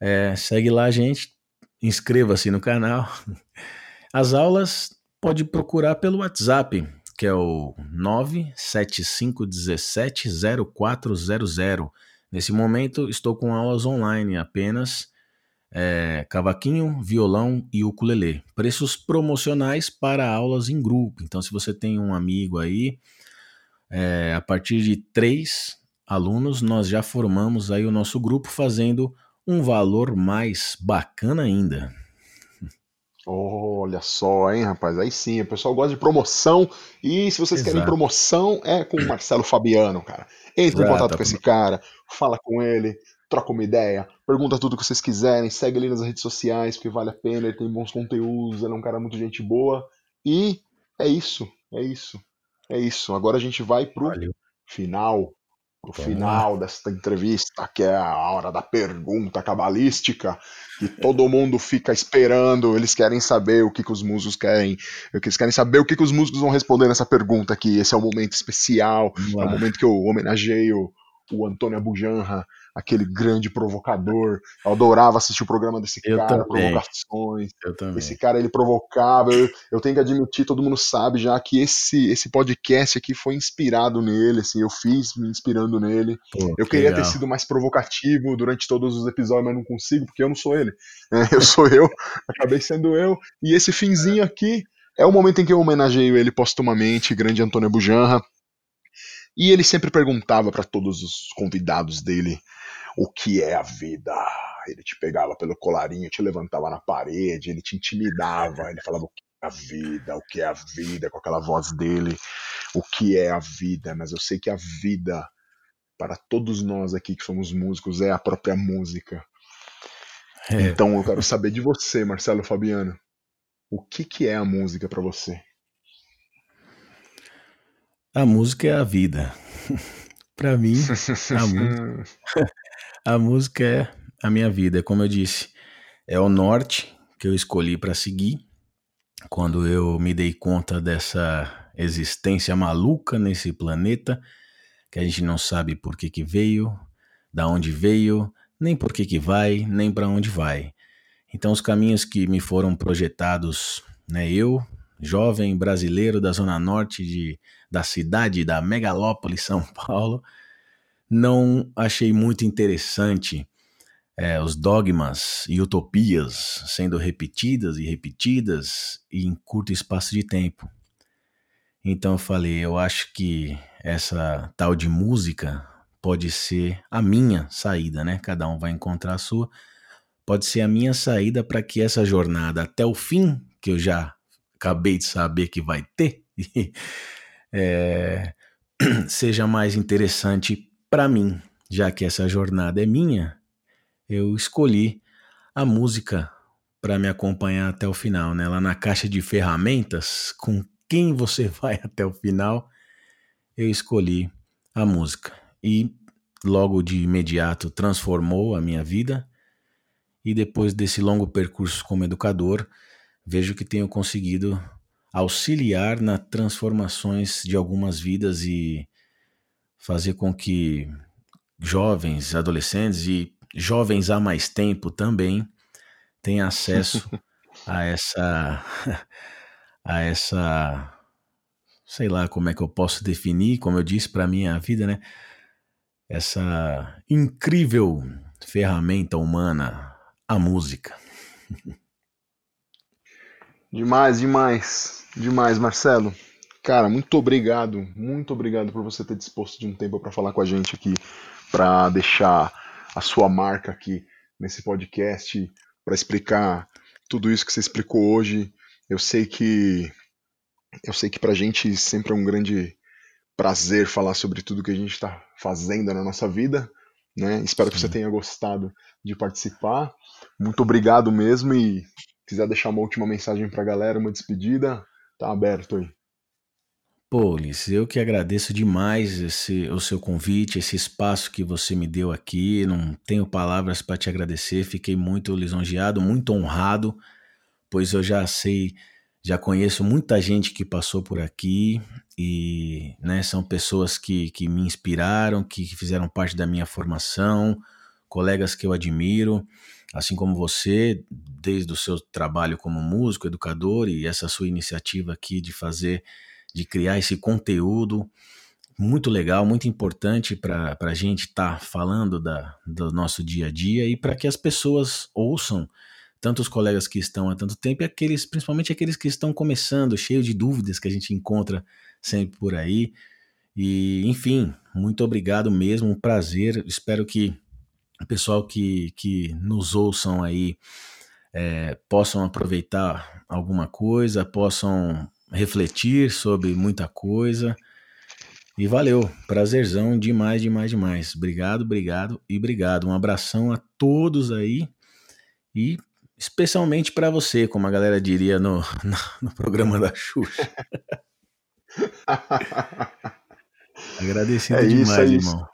É, segue lá, gente. Inscreva-se no canal. As aulas pode procurar pelo WhatsApp, que é o 975170400. Nesse momento estou com aulas online apenas é, cavaquinho, violão e ukulele. Preços promocionais para aulas em grupo. Então, se você tem um amigo aí, é, a partir de três alunos, nós já formamos aí o nosso grupo fazendo um valor mais bacana ainda. Olha só, hein, rapaz? Aí sim, o pessoal gosta de promoção. E se vocês Exato. querem promoção, é com o Marcelo Fabiano, cara. Entre Exato. em contato com esse cara, fala com ele, troca uma ideia, pergunta tudo que vocês quiserem, segue ele nas redes sociais, porque vale a pena, ele tem bons conteúdos, ele é um cara muito gente boa. E é isso, é isso, é isso. Agora a gente vai pro Valeu. final, pro Vamos final lá. desta entrevista, que é a hora da pergunta cabalística, que todo mundo fica esperando, eles querem saber o que, que os músicos querem, eles querem saber o que, que os músicos vão responder nessa pergunta aqui. Esse é o momento especial, é o momento que eu homenageio o Antônio Abujanra, aquele grande provocador. Eu adorava assistir o programa desse eu cara, também. provocações. Eu também. Esse cara ele provocava. Eu, eu, tenho que admitir, todo mundo sabe já que esse esse podcast aqui foi inspirado nele, assim, eu fiz me inspirando nele. Pô, eu que queria legal. ter sido mais provocativo durante todos os episódios, mas não consigo porque eu não sou ele. É, eu sou eu, acabei sendo eu. E esse finzinho aqui é o momento em que eu homenageio ele postumamente, grande Antônio Bujanra. E ele sempre perguntava para todos os convidados dele o que é a vida. Ele te pegava pelo colarinho, te levantava na parede, ele te intimidava, ele falava o que é a vida, o que é a vida, com aquela voz dele. o que é a vida, mas eu sei que a vida, para todos nós aqui que somos músicos, é a própria música. É. Então eu quero saber de você, Marcelo Fabiano. O que, que é a música para você? A música é a vida. para mim, a, música, a música é a minha vida. Como eu disse, é o norte que eu escolhi para seguir quando eu me dei conta dessa existência maluca nesse planeta que a gente não sabe por que, que veio, da onde veio, nem por que, que vai, nem para onde vai. Então, os caminhos que me foram projetados, né, eu, jovem brasileiro da Zona Norte de, da cidade da megalópole São Paulo, não achei muito interessante é, os dogmas e utopias sendo repetidas e repetidas em curto espaço de tempo. Então eu falei, eu acho que essa tal de música pode ser a minha saída, né? Cada um vai encontrar a sua. Pode ser a minha saída para que essa jornada até o fim, que eu já acabei de saber que vai ter, é, seja mais interessante para mim, já que essa jornada é minha eu escolhi a música para me acompanhar até o final, né? Lá na caixa de ferramentas, com quem você vai até o final, eu escolhi a música. E logo de imediato transformou a minha vida. E depois desse longo percurso como educador, vejo que tenho conseguido auxiliar nas transformações de algumas vidas e fazer com que jovens, adolescentes e jovens há mais tempo também têm acesso a essa a essa sei lá como é que eu posso definir, como eu disse para mim a vida, né? Essa incrível ferramenta humana, a música. Demais, demais, demais, Marcelo. Cara, muito obrigado, muito obrigado por você ter disposto de um tempo para falar com a gente aqui, para deixar a sua marca aqui nesse podcast para explicar tudo isso que você explicou hoje. Eu sei que eu sei que para a gente sempre é um grande prazer falar sobre tudo que a gente está fazendo na nossa vida. Né? Espero Sim. que você tenha gostado de participar. Muito obrigado mesmo e quiser deixar uma última mensagem para a galera, uma despedida, tá aberto aí. Pô, Ulisses, eu que agradeço demais esse, o seu convite, esse espaço que você me deu aqui. Não tenho palavras para te agradecer. Fiquei muito lisonjeado, muito honrado, pois eu já sei, já conheço muita gente que passou por aqui e né, são pessoas que, que me inspiraram, que fizeram parte da minha formação, colegas que eu admiro, assim como você, desde o seu trabalho como músico, educador e essa sua iniciativa aqui de fazer de criar esse conteúdo muito legal, muito importante para a gente estar tá falando da, do nosso dia a dia e para que as pessoas ouçam, tanto os colegas que estão há tanto tempo e aqueles, principalmente aqueles que estão começando, cheio de dúvidas que a gente encontra sempre por aí. E, enfim, muito obrigado mesmo, um prazer. Espero que o pessoal que, que nos ouçam aí é, possam aproveitar alguma coisa, possam refletir sobre muita coisa. E valeu, prazerzão demais, demais, demais. Obrigado, obrigado e obrigado. Um abração a todos aí e especialmente para você, como a galera diria no, no, no programa da Xuxa. Agradecido é demais, isso, é irmão.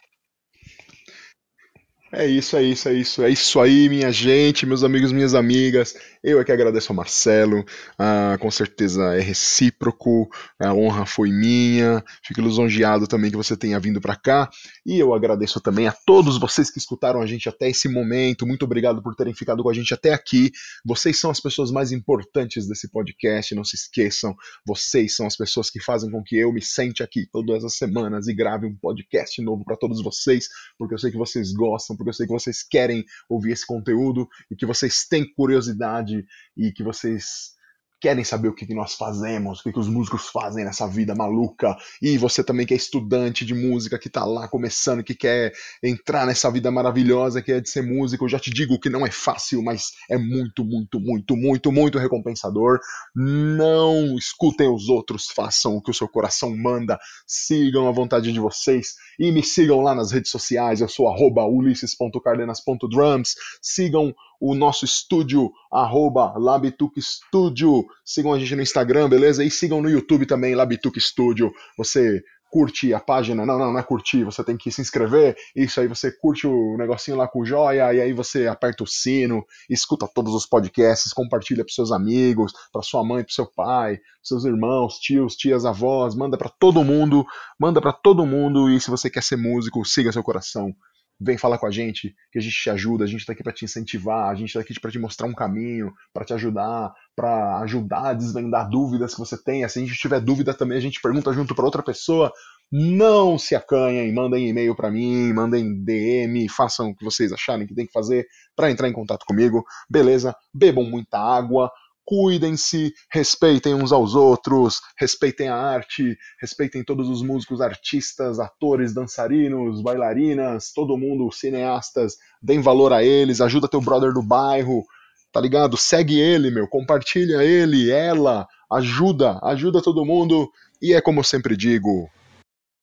É isso, é isso, é isso. É isso aí, minha gente, meus amigos, minhas amigas. Eu é que agradeço ao Marcelo. Ah, com certeza é recíproco. A honra foi minha. Fico lisonjeado também que você tenha vindo para cá. E eu agradeço também a todos vocês que escutaram a gente até esse momento. Muito obrigado por terem ficado com a gente até aqui. Vocês são as pessoas mais importantes desse podcast. Não se esqueçam. Vocês são as pessoas que fazem com que eu me sente aqui todas as semanas e grave um podcast novo para todos vocês, porque eu sei que vocês gostam porque eu sei que vocês querem ouvir esse conteúdo e que vocês têm curiosidade e que vocês querem saber o que, que nós fazemos, o que, que os músicos fazem nessa vida maluca, e você também que é estudante de música, que tá lá começando, que quer entrar nessa vida maravilhosa que é de ser músico, eu já te digo que não é fácil, mas é muito, muito, muito, muito, muito recompensador. Não escutem os outros, façam o que o seu coração manda, sigam a vontade de vocês e me sigam lá nas redes sociais, eu sou arroba ulisses.cardenas.drums, sigam o nosso estúdio, arroba Labituc Studio. Sigam a gente no Instagram, beleza? E sigam no YouTube também, Labituc Studio. Você curte a página, não, não, não é curtir, você tem que se inscrever, isso aí você curte o negocinho lá com o joia, e aí você aperta o sino, escuta todos os podcasts, compartilha para seus amigos, para sua mãe, para seu pai, seus irmãos, tios, tias, avós, manda para todo mundo, manda para todo mundo, e se você quer ser músico, siga seu coração vem falar com a gente, que a gente te ajuda, a gente está aqui para te incentivar, a gente está aqui para te mostrar um caminho, para te ajudar, para ajudar a desvendar dúvidas que você tenha. Se a gente tiver dúvida também, a gente pergunta junto para outra pessoa. Não se acanhem, mandem e-mail para mim, mandem DM, façam o que vocês acharem que tem que fazer para entrar em contato comigo. Beleza? Bebam muita água, cuidem-se, respeitem uns aos outros, respeitem a arte, respeitem todos os músicos, artistas, atores, dançarinos, bailarinas, todo mundo, cineastas, deem valor a eles, ajuda teu brother do bairro, tá ligado? Segue ele, meu, compartilha ele, ela, ajuda, ajuda todo mundo. E é como eu sempre digo,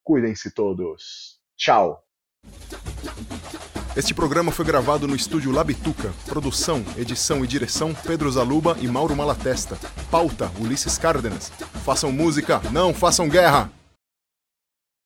cuidem-se todos. Tchau. Este programa foi gravado no estúdio Labituca. Produção, edição e direção Pedro Zaluba e Mauro Malatesta. Pauta Ulisses Cárdenas. Façam música, não façam guerra!